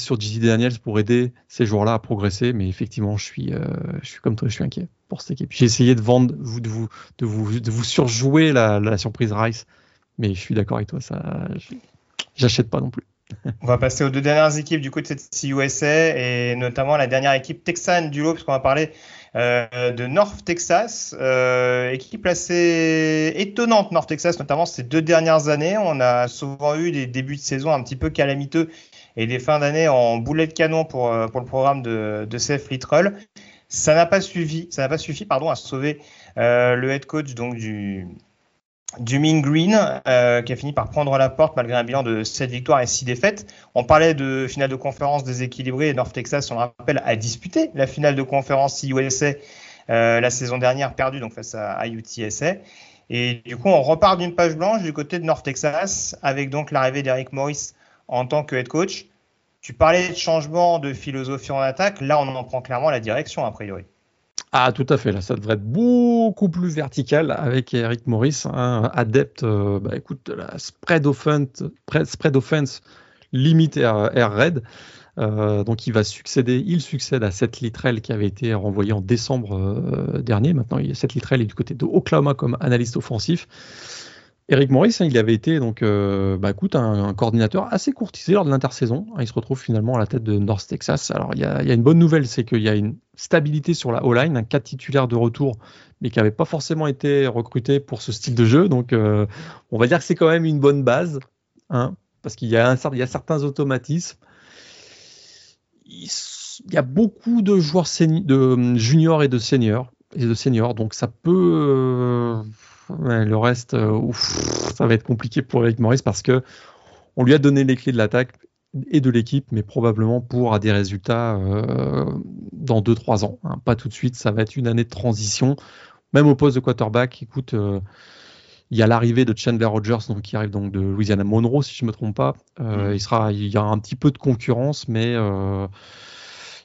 sur JD Daniels pour aider ces joueurs-là à progresser. Mais effectivement, je suis comme toi, je suis inquiet pour cette équipe. J'ai essayé de vendre, vous, de vous, surjouer la, surprise Rice, mais je suis d'accord avec toi, ça, j'achète pas non plus. [laughs] On va passer aux deux dernières équipes du côté de cette CUSA et notamment la dernière équipe texane du lot, puisqu'on va parler euh, de North Texas, euh, équipe assez étonnante North Texas, notamment ces deux dernières années. On a souvent eu des débuts de saison un petit peu calamiteux et des fins d'année en boulet de canon pour, euh, le programme de, de CF Littrell. Ça n'a pas suffi, ça n'a pas suffi pardon, à sauver le head coach donc du, du Green, euh, qui a fini par prendre la porte malgré un bilan de 7 victoires et 6 défaites. On parlait de finale de conférence déséquilibrée. North Texas, on le rappelle, a disputé la finale de conférence USA euh, la saison dernière, perdue donc face à, UTSA. Et du coup, on repart d'une page blanche du côté de North Texas, avec donc l'arrivée d'Eric Morris en tant que head coach. Tu parlais de changement de philosophie en attaque. Là, on en prend clairement la direction, a priori. Ah, tout à fait. Là, ça devrait être beaucoup plus vertical avec Eric Morris, adepte, euh, bah, écoute, de la spread offense, spread offense limite air, air raid. Euh, donc, il va succéder, il succède à Seth Littrell qui avait été renvoyé en décembre euh, dernier. Maintenant, Seth Littrell est du côté de Oklahoma comme analyste offensif. Eric Morris, hein, il avait été donc, euh, bah, un, coordinateur assez courtisé lors de l'intersaison. Il se retrouve finalement à la tête de North Texas. Alors, il y a, une bonne nouvelle, c'est qu'il y a une stabilité sur la O-line, un cas titulaire de retour, mais qui n'avait pas forcément été recruté pour ce style de jeu. Donc, euh, on va dire que c'est quand même une bonne base, hein, parce qu'il y, a certains automatismes. Il, y a beaucoup de joueurs de juniors et de seniors, et de seniors, donc ça peut. Euh, le reste, euh, ça va être compliqué pour Eric Morris parce que on lui a donné les clés de l'attaque et de l'équipe, mais probablement pour des résultats euh, dans 2-3 ans. Hein. Pas tout de suite, ça va être une année de transition. Même au poste de quarterback, écoute, euh, il y a l'arrivée de Chandler Rogers, donc, qui arrive donc de Louisiana Monroe, si je ne me trompe pas. Mm. il, sera, il y a un petit peu de concurrence, mais il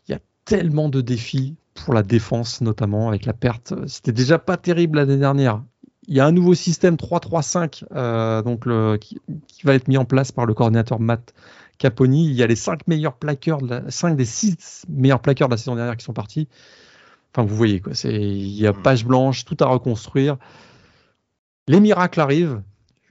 y a tellement de défis pour la défense, notamment avec la perte. C'était déjà pas terrible l'année dernière il y a un nouveau système 3-3-5 euh, donc qui, va être mis en place par le coordinateur Matt Caponi. Il y a les 5 meilleurs plaqueurs, 5 des 6 meilleurs plaqueurs de la saison dernière qui sont partis. Enfin, vous voyez, quoi. Il y a page blanche, tout à reconstruire. Les miracles arrivent.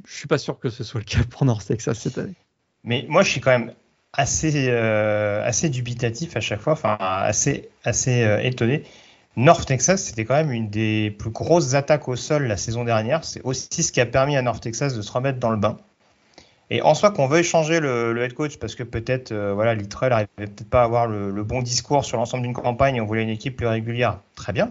Je suis pas sûr que ce soit le cas pour North Texas cette année. Mais moi, je suis quand même assez, euh, assez dubitatif à chaque fois, enfin, assez, assez euh, étonné. North Texas, c'était quand même une des plus grosses attaques au sol la saison dernière. C'est aussi ce qui a permis à North Texas de se remettre dans le bain. Et en soi, qu'on veuille changer le, head coach parce que peut-être, euh, voilà, Littrell n'arrivait peut-être pas à avoir le, bon discours sur l'ensemble d'une campagne et on voulait une équipe plus régulière, très bien.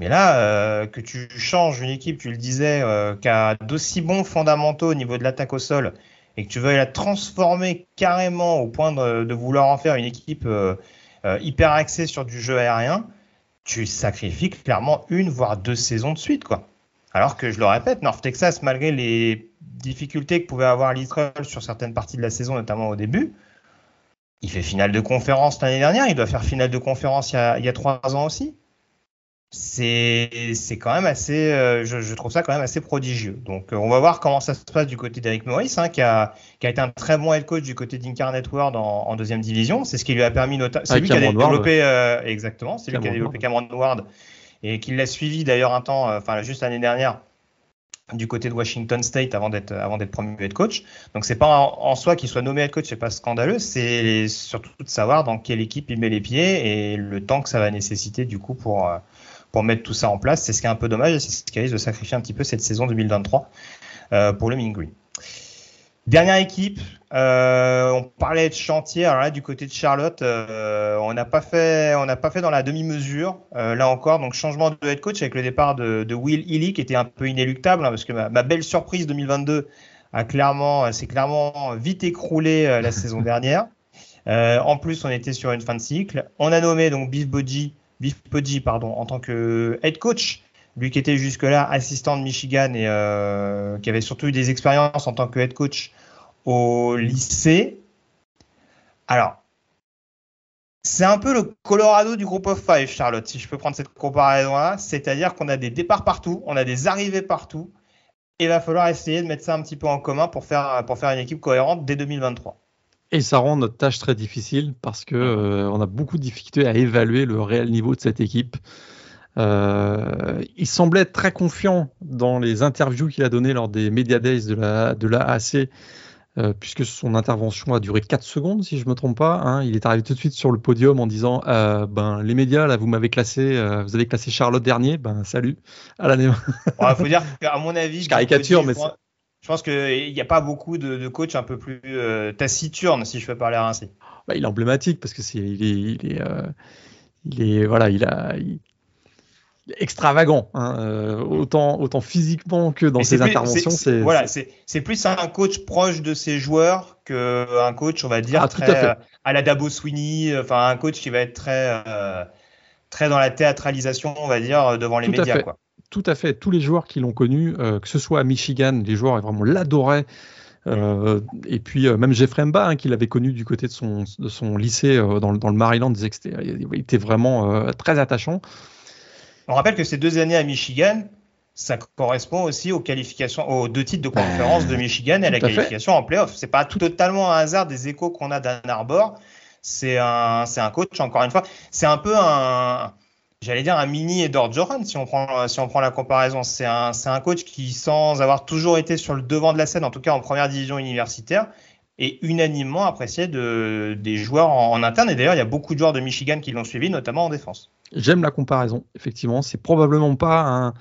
Mais là, euh, que tu changes une équipe, tu le disais, euh, qui a d'aussi bons fondamentaux au niveau de l'attaque au sol et que tu veuilles la transformer carrément au point de, de vouloir en faire une équipe hyper axée sur du jeu aérien, tu sacrifies clairement une voire deux saisons de suite, quoi. Alors que je le répète, North Texas, malgré les difficultés que pouvait avoir Littrell sur certaines parties de la saison, notamment au début, il fait finale de conférence l'année dernière, il doit faire finale de conférence il y a trois ans aussi c'est c'est quand même assez euh, je, je, trouve ça quand même assez prodigieux. Donc euh, on va voir comment ça se passe du côté d'Eric Morris hein, qui a qui a été un très bon head coach du côté d'Incarnate World en, en, deuxième division. C'est ce qui lui a permis notamment c'est lui qui a développé euh, exactement c'est lui qui a développé Cameron Ward et qui l'a suivi d'ailleurs un temps enfin juste l'année dernière du côté de Washington State avant d'être avant d'être promu head coach. Donc c'est pas en, soi qu'il soit nommé head coach, c'est pas scandaleux, c'est surtout de savoir dans quelle équipe il met les pieds et le temps que ça va nécessiter du coup pour pour mettre tout ça en place. C'est ce qui est un peu dommage et c'est ce qui risque de sacrifier un petit peu cette saison 2023 pour le Mean Green. Dernière équipe, euh, on parlait de chantier. Alors là, du côté de Charlotte, euh, on n'a pas fait, on n'a pas fait dans la demi-mesure. Euh, là encore, donc changement de head coach avec le départ de, Will Ely qui était un peu inéluctable hein, parce que ma, belle surprise 2022 a clairement, s'est clairement vite écroulé la saison [laughs] dernière. en plus, on était sur une fin de cycle. On a nommé donc Biff Biff Bodji, pardon, en tant que head coach lui qui était jusque-là assistant de Michigan et euh, qui avait surtout eu des expériences en tant que head coach au lycée. Alors, c'est un peu le Colorado du groupe of five, Charlotte, si je peux prendre cette comparaison-là. C'est-à-dire qu'on a des départs partout, on a des arrivées partout. Et il va falloir essayer de mettre ça un petit peu en commun pour faire, pour faire une équipe cohérente dès 2023. Et ça rend notre tâche très difficile parce que euh, on a beaucoup de difficultés à évaluer le réel niveau de cette équipe. Euh, il semblait être très confiant dans les interviews qu'il a données lors des Media Days de la, de l'AAC, euh, puisque son intervention a duré 4 secondes, si je ne me trompe pas. Hein. Il est arrivé tout de suite sur le podium en disant euh, ben, Les médias, là, vous m'avez classé, vous avez classé Charlotte dernier, ben salut, à l'année. Il faut dire [laughs] qu'à mon avis, je caricature, mais je pense qu'il n'y a pas beaucoup de, de coachs un peu plus taciturnes, si je peux parler ainsi. Bah, il est emblématique parce que c'est il est, il est, il est voilà, il a, extravagant, hein, euh, autant, autant physiquement que dans ses interventions. C'est, voilà, c'est, plus un coach proche de ses joueurs qu'un coach, on va dire, ah, très, à, à, la Dabo Sweeney, enfin un coach qui va être très, euh, très dans la théâtralisation, on va dire, devant les médias. Quoi. Tout à fait. Tous les joueurs qui l'ont connu, euh, que ce soit à Michigan, les joueurs vraiment l'adoraient. et puis même Jeffrey Mba, hein, qui l'avait connu du côté de son, de son lycée dans, dans, le Maryland, disait il était vraiment très attachant. On rappelle que ces deux années à Michigan, ça correspond aussi aux qualifications, aux deux titres de conférence de Michigan et à la qualification en playoff. C'est pas totalement un hasard des échos qu'on a d'Ann Arbor. C'est un, c'est un coach, encore une fois. C'est un peu un, j'allais dire un mini Edward Joran si on prend, si on prend la comparaison. C'est un, c'est un coach qui, sans avoir toujours été sur le devant de la scène, en tout cas en première division universitaire, est unanimement apprécié de, des joueurs en interne. Et d'ailleurs, il y a beaucoup de joueurs de Michigan qui l'ont suivi, notamment en défense. J'aime la comparaison, effectivement. C'est probablement pas un,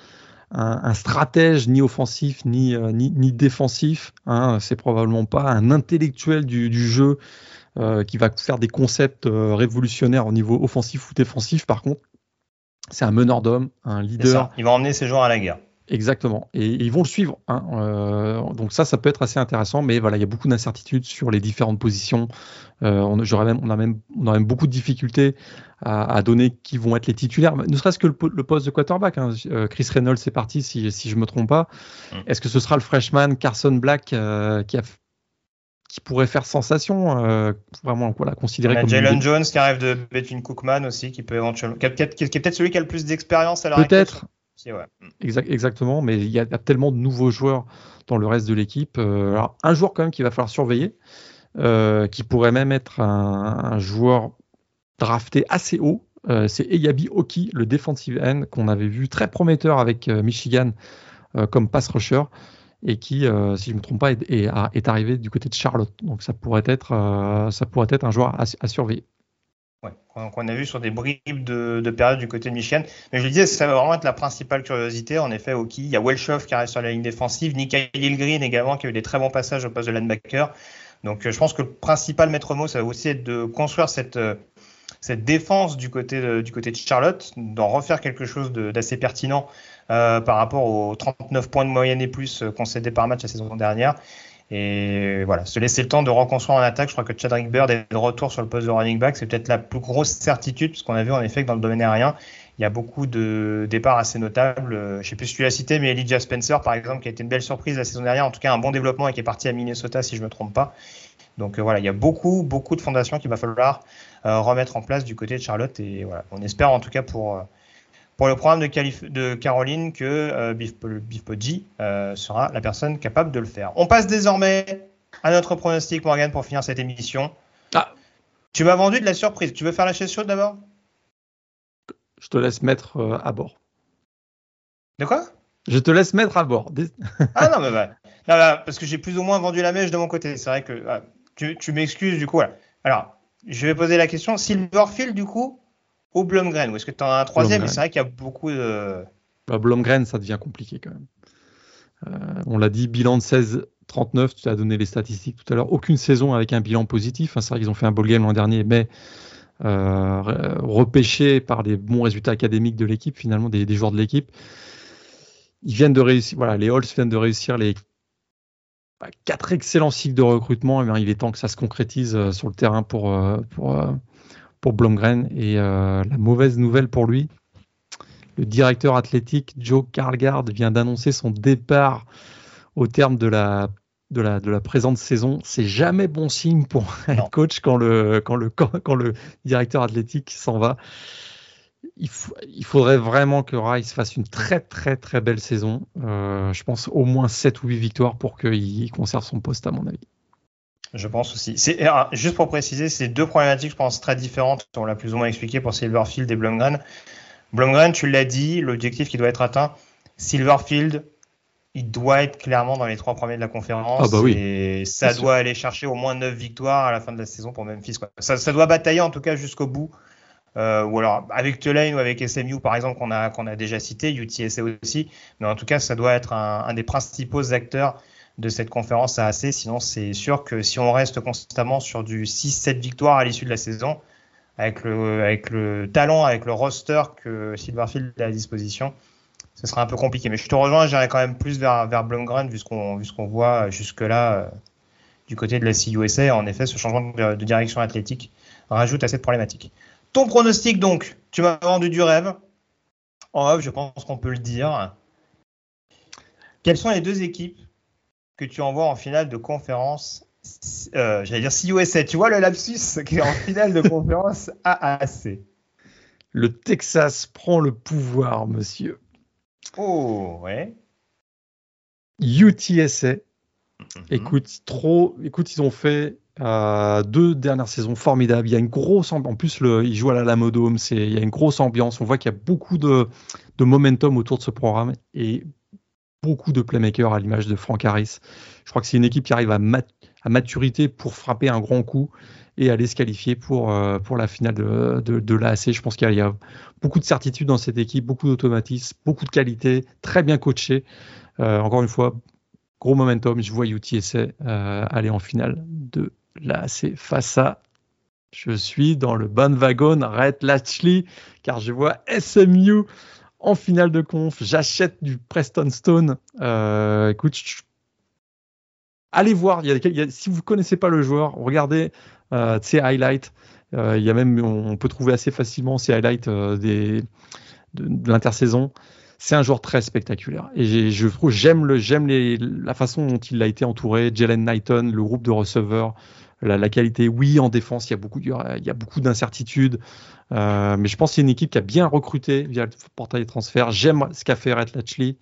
un, stratège ni offensif ni, euh, ni, défensif. Hein. C'est probablement pas un intellectuel du, du jeu euh, qui va faire des concepts euh, révolutionnaires au niveau offensif ou défensif. Par contre, c'est un meneur d'hommes, un leader. Il va emmener ses joueurs à la guerre. Exactement. Et, ils vont le suivre. Hein. Euh, donc ça, ça peut être assez intéressant. Mais voilà, il y a beaucoup d'incertitudes sur les différentes positions. Euh, on, même, on, a même, on a même beaucoup de difficultés à, donner qui vont être les titulaires. Ne serait-ce que le, poste de quarterback. Hein. Euh, Chris Reynolds c'est parti, si, si je me trompe pas. Mm. Est-ce que ce sera le freshman Carson Black qui a qui pourrait faire sensation, vraiment voilà, considéré comme. Jalen Jones qui arrive de Bethune Cookman aussi, qui peut éventuellement, qui, est peut-être celui qui a le plus d'expérience à la Peut-être, exactement, mais il y a tellement de nouveaux joueurs dans le reste de l'équipe. Euh, alors, un joueur quand même qu'il va falloir surveiller, euh, qui pourrait même être un, joueur drafté assez haut, euh, c'est Eyabi Oki, le defensive end qu'on avait vu très prometteur avec Michigan comme pass rusher et qui, si je ne me trompe pas, est, arrivé du côté de Charlotte. Donc ça pourrait être, ça pourrait être un joueur à surveiller. Ouais, qu'on a vu sur des bribes de, période du côté de Michigan. Mais je le disais, ça va vraiment être la principale curiosité. En effet, Oki, il y a Welshoff qui arrive sur la ligne défensive, Nick Green également qui a eu des très bons passages au poste de linebacker. Donc euh, je pense que le principal maître mot, ça va aussi être de construire cette, euh, défense de, du côté de Charlotte, d'en refaire quelque chose d'assez pertinent euh, par rapport aux 39 points de moyenne et plus concédés par match la saison dernière. Et voilà, se laisser le temps de reconstruire en attaque. Je crois que Chadrick Bird est de retour sur le poste de running back. C'est peut-être la plus grosse certitude, parce qu'on a vu en effet que dans le domaine aérien, il y a beaucoup de départs assez notables. Je ne sais plus si tu l'as cité, mais Elijah Spencer, par exemple, qui a été une belle surprise la saison dernière, en tout cas un bon développement et qui est parti à Minnesota, si je ne me trompe pas. Donc euh, voilà, il y a beaucoup, beaucoup de fondations qu'il va falloir euh, remettre en place du côté de Charlotte. Et voilà, on espère en tout cas pour, euh, pour le programme de, de Caroline que euh, Biff, euh, sera la personne capable de le faire. On passe désormais à notre pronostic, Morgan, pour finir cette émission. Ah. Tu m'as vendu de la surprise. Tu veux faire la chaise chaude d'abord? Je te laisse mettre euh, à bord. De quoi? Je te laisse mettre à bord. [laughs] ah non, mais bah, bah, parce que j'ai plus ou moins vendu la mèche de mon côté. C'est vrai que ah, tu, m'excuses du coup. Alors, je vais poser la question. Silverfield, du coup, ou Blomgren Ou est-ce que tu en as un troisième c'est vrai qu'il y a beaucoup de. Bah, Blomgren, ça devient compliqué quand même. Euh, on l'a dit, bilan de 16-39, tu as donné les statistiques tout à l'heure. Aucune saison avec un bilan positif. c'est vrai qu'ils ont fait un ball game l'an dernier, mais euh, repêché par les bons résultats académiques de l'équipe, finalement, des, joueurs de l'équipe. Ils viennent de réussir, voilà, les Halls viennent de réussir les bah, quatre excellents cycles de recrutement. Eh il est temps que ça se concrétise euh, sur le terrain pour, pour, pour Blomgren. Et la mauvaise nouvelle pour lui, le directeur athlétique Joe Carlgard vient d'annoncer son départ au terme de la, de la, de la présente saison. C'est jamais bon signe pour [laughs] un coach quand le, quand, le, quand, le directeur athlétique s'en va. Il, il, faudrait vraiment que Rice fasse une très très très belle saison. Euh, je pense au moins 7 ou 8 victoires pour qu'il conserve son poste à mon avis. Je pense aussi. C'est, juste pour préciser, c'est deux problématiques, je pense, très différentes. On l'a plus ou moins expliqué pour Silverfield et Blumgren. Blomgren, tu l'as dit, l'objectif qui doit être atteint, Silverfield, il doit être clairement dans les trois premiers de la conférence. Ah bah oui. Et ça doit aller chercher au moins 9 victoires à la fin de la saison pour Memphis. Quoi. Ça, doit batailler en tout cas jusqu'au bout. Euh, ou alors avec Tulane ou avec SMU par exemple qu'on a, qu'on a déjà cité, UTSA aussi. Mais en tout cas, ça doit être un, des principaux acteurs de cette conférence à AC. Sinon, c'est sûr que si on reste constamment sur du 6-7 victoires à l'issue de la saison, avec le, avec le talent, avec le roster que Silverfield a à disposition, ce sera un peu compliqué. Mais je te rejoins, j'irai quand même plus vers, vers vu ce qu'on voit jusque-là euh, du côté de la CUSA. En effet, ce changement de, direction athlétique rajoute à cette problématique. Ton pronostic, donc, tu m'as vendu du rêve. En off, je pense qu'on peut le dire. Quelles sont les deux équipes que tu envoies en finale de conférence euh, j'allais dire CUSA, tu vois le lapsus qui est en finale de conférence AAC. Le Texas prend le pouvoir, monsieur. Oh, ouais. UTSA. Mhm. Écoute, trop. Écoute, ils ont fait euh, deux dernières saisons formidables. Il y a une grosse ambiance. En plus, le, ils jouent à la Lamodome. C'est, il y a une grosse ambiance. On voit qu'il y a beaucoup de, de momentum autour de ce programme et beaucoup de playmakers à l'image de Frank Harris. Je crois que c'est une équipe qui arrive à, maturité pour frapper un grand coup et aller se qualifier pour, euh, la finale de, de, l'AAC. Je pense qu'il y, a beaucoup de certitude dans cette équipe, beaucoup d'automatisme, beaucoup de qualité, très bien coaché. Euh, encore une fois, gros momentum. Je vois UTSA euh, aller en finale de l'AAC face à je suis dans le bon wagon, Red Latchley, car je vois SMU en finale de conf. J'achète du Preston Stone. Euh, écoute, allez voir. Si vous connaissez pas le joueur, regardez euh, ses highlights. Euh, y a même, on peut trouver assez facilement ces highlights euh, de, l'intersaison. C'est un joueur très spectaculaire et j'aime j'aime la façon dont il a été entouré. Jalen Knighton, le groupe de receveurs, la, qualité. Oui, en défense, il y a beaucoup, d'incertitudes. Euh, mais je pense que c'est une équipe qui a bien recruté via le portail de transfert. J'aime ce qu'a fait Red Latchley.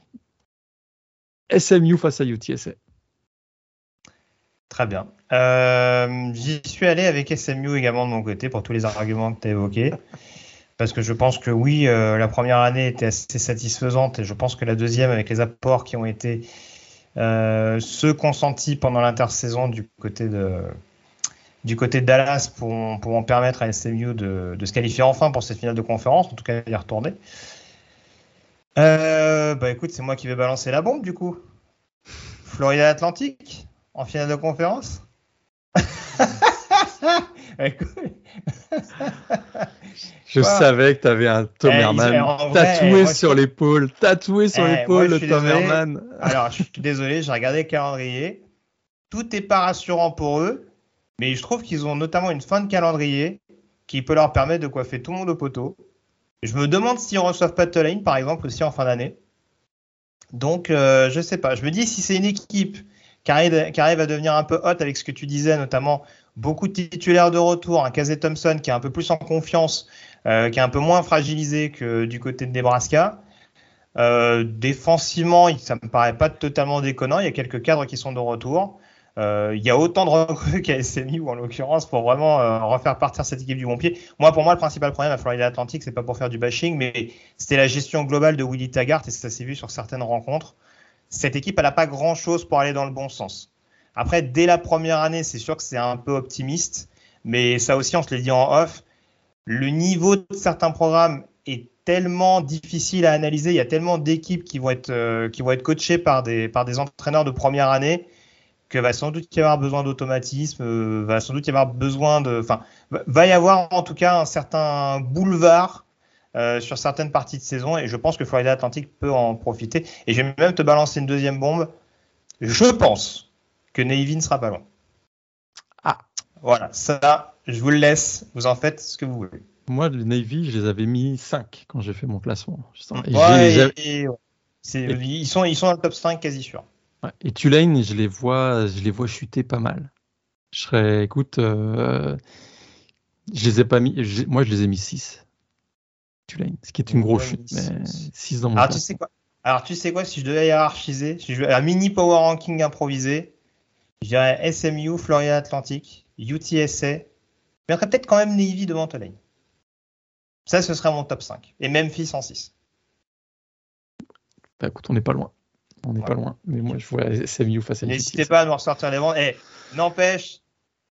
SMU face à UTSA. Très bien. Euh, j'y suis allé avec SMU également de mon côté pour tous les arguments que tu as évoqués. Parce que je pense que oui, euh, la première année était assez satisfaisante et je pense que la deuxième, avec les apports qui ont été ceux consentis pendant l'intersaison du côté de, du côté de Dallas pour, en permettre à SMU de, se qualifier enfin pour cette finale de conférence, en tout cas d'y retourner. Euh, bah écoute, c'est moi qui vais balancer la bombe du coup. Florida Atlantique en finale de conférence. [laughs] [laughs] Je savais que tu avais un Tom eh, tatoué sur l'épaule, tatoué sur eh, l'épaule le Tom Herman. Alors, je suis désolé, j'ai regardé le calendrier. Tout n'est pas rassurant pour eux. Mais je trouve qu'ils ont notamment une fin de calendrier qui peut leur permettre de coiffer tout le monde au poteau. Je me demande s'ils reçoivent pas Tulane, par exemple, aussi en fin d'année. Donc, euh, je sais pas. Je me dis si c'est une équipe qui arrive, à devenir un peu hot avec ce que tu disais, notamment beaucoup de titulaires de retour, un Casey Thompson qui est un peu plus en confiance, euh, qui est un peu moins fragilisé que du côté de Nebraska. Euh, défensivement, ça me paraît pas totalement déconnant. Il y a quelques cadres qui sont de retour. Euh, il y a autant de recrues qu'à SMI ou en l'occurrence pour vraiment euh, refaire partir cette équipe du bon pied. Moi, pour moi, le principal problème à Florida Atlantic, c'est pas pour faire du bashing, mais c'était la gestion globale de Willy Taggart et ça s'est vu sur certaines rencontres. Cette équipe, elle n'a pas grand chose pour aller dans le bon sens. Après, dès la première année, c'est sûr que c'est un peu optimiste, mais ça aussi, on se l'est dit en off. le niveau de certains programmes est tellement difficile à analyser. Il y a tellement d'équipes qui vont être euh, qui vont être coachées par des par des entraîneurs de première année que va sans doute y avoir besoin d'automatisme, euh, va sans doute y avoir besoin de, enfin, va y avoir en tout cas un certain boulevard euh, sur certaines parties de saison et je pense que Florida Atlantic peut en profiter. Et je vais même te balancer une deuxième bombe. Je pense que Navy ne sera pas loin. Ah, voilà, ça, je vous le laisse. Vous en faites ce que vous voulez. Moi, les Navy, je les avais mis 5 quand j'ai fait mon classement. ils, sont, ils sont dans le top 5 quasi sûr. Et Tulane, je les vois, je les vois chuter pas mal. Je serais, écoute, euh, je les ai pas mis, moi je les ai mis 6. Tulane, ce qui est une grosse chute, mais 6 dans mon Alors, tu sais quoi? Alors, tu sais quoi, si je devais hiérarchiser, si je un mini power ranking improvisé, je dirais SMU, Florida Atlantic, UTSA, je mettrais peut-être quand même Navy devant Tulane. Ça, ce serait mon top 5. Et Memphis en 6. Bah écoute, on n'est pas loin. On n'est pas loin. Mais moi, je vois SMU face à N'hésitez pas à nous ressortir les ventes. Eh, n'empêche,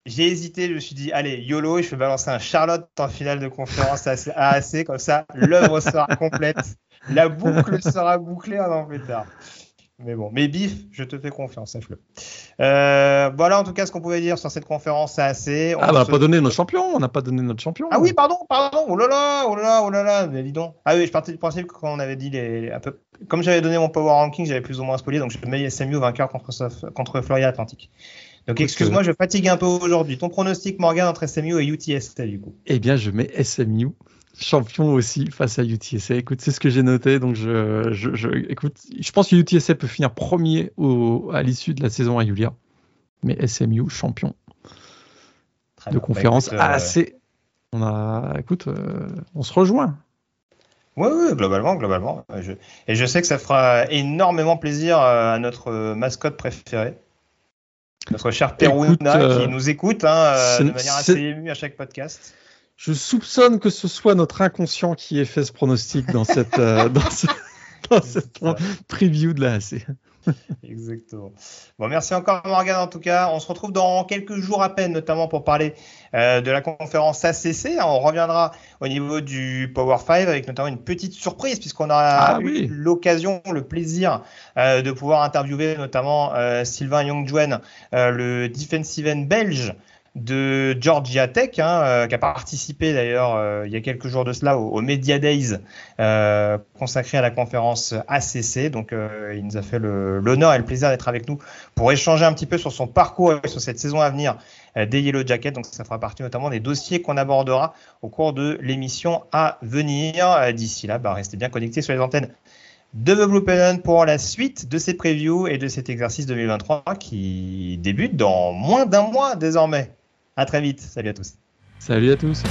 j'ai hésité. Je me suis dit, allez, YOLO, je vais balancer un Charlotte en finale de conférence AAC. Comme ça, l'œuvre sera [laughs] complète. La boucle sera bouclée en tard. Mais bon, mais bif, je te fais confiance, sache-le. Euh, voilà en tout cas ce qu'on pouvait dire sur cette conférence assez. On ah, on n'a pas donné notre champion, on n'a pas donné notre champion. Ah oui, pardon, pardon, oh là là, oh là là, oh là là, mais dis donc. Ah oui, je partais du principe que quand on avait dit les. Peu... Comme j'avais donné mon power ranking, j'avais plus ou moins spolié, donc je mets SMU vainqueur contre, contre Florida Atlantique. Donc excuse-moi, je fatigue un peu aujourd'hui. Ton pronostic, Morgan, entre SMU et UTST du coup? Eh bien, je mets SMU champion aussi face à UTSA. Écoute, c'est ce que j'ai noté. Donc, je, je, écoute, je pense que UTSA peut finir premier au, à l'issue de la saison régulière. Mais SMU, champion de bah, conférence assez. On a, écoute, euh, on se rejoint. Oui, oui, globalement, globalement. et je sais que ça fera énormément plaisir à notre mascotte préférée. Notre cher Perouna qui euh, nous écoute hein, de manière assez émue à chaque podcast. Je soupçonne que ce soit notre inconscient qui ait fait ce pronostic dans cette, euh, [laughs] dans, cette preview de la AC. Exactement. Bon, merci encore Morgan en tout cas. On se retrouve dans quelques jours à peine, notamment pour parler euh, de la conférence ACC. On reviendra au niveau du Power 5 avec notamment une petite surprise puisqu'on a ah eu l'occasion, le plaisir euh, de pouvoir interviewer notamment Sylvain Youngjuan, le defensive end belge de Georgia Tech, hein, euh, qui a participé d'ailleurs euh, il y a quelques jours de cela au, Media Days euh, consacré à la conférence ACC. Donc il nous a fait l'honneur et le plaisir d'être avec nous pour échanger un petit peu sur son parcours et sur cette saison à venir des Yellow Jackets. Donc ça fera partie notamment des dossiers qu'on abordera au cours de l'émission à venir. D'ici là, bah, restez bien connectés sur les antennes de The Blue pour la suite de ces previews et de cet exercice 2023 qui débute dans moins d'un mois désormais. À très vite. Salut à tous. Salut à tous.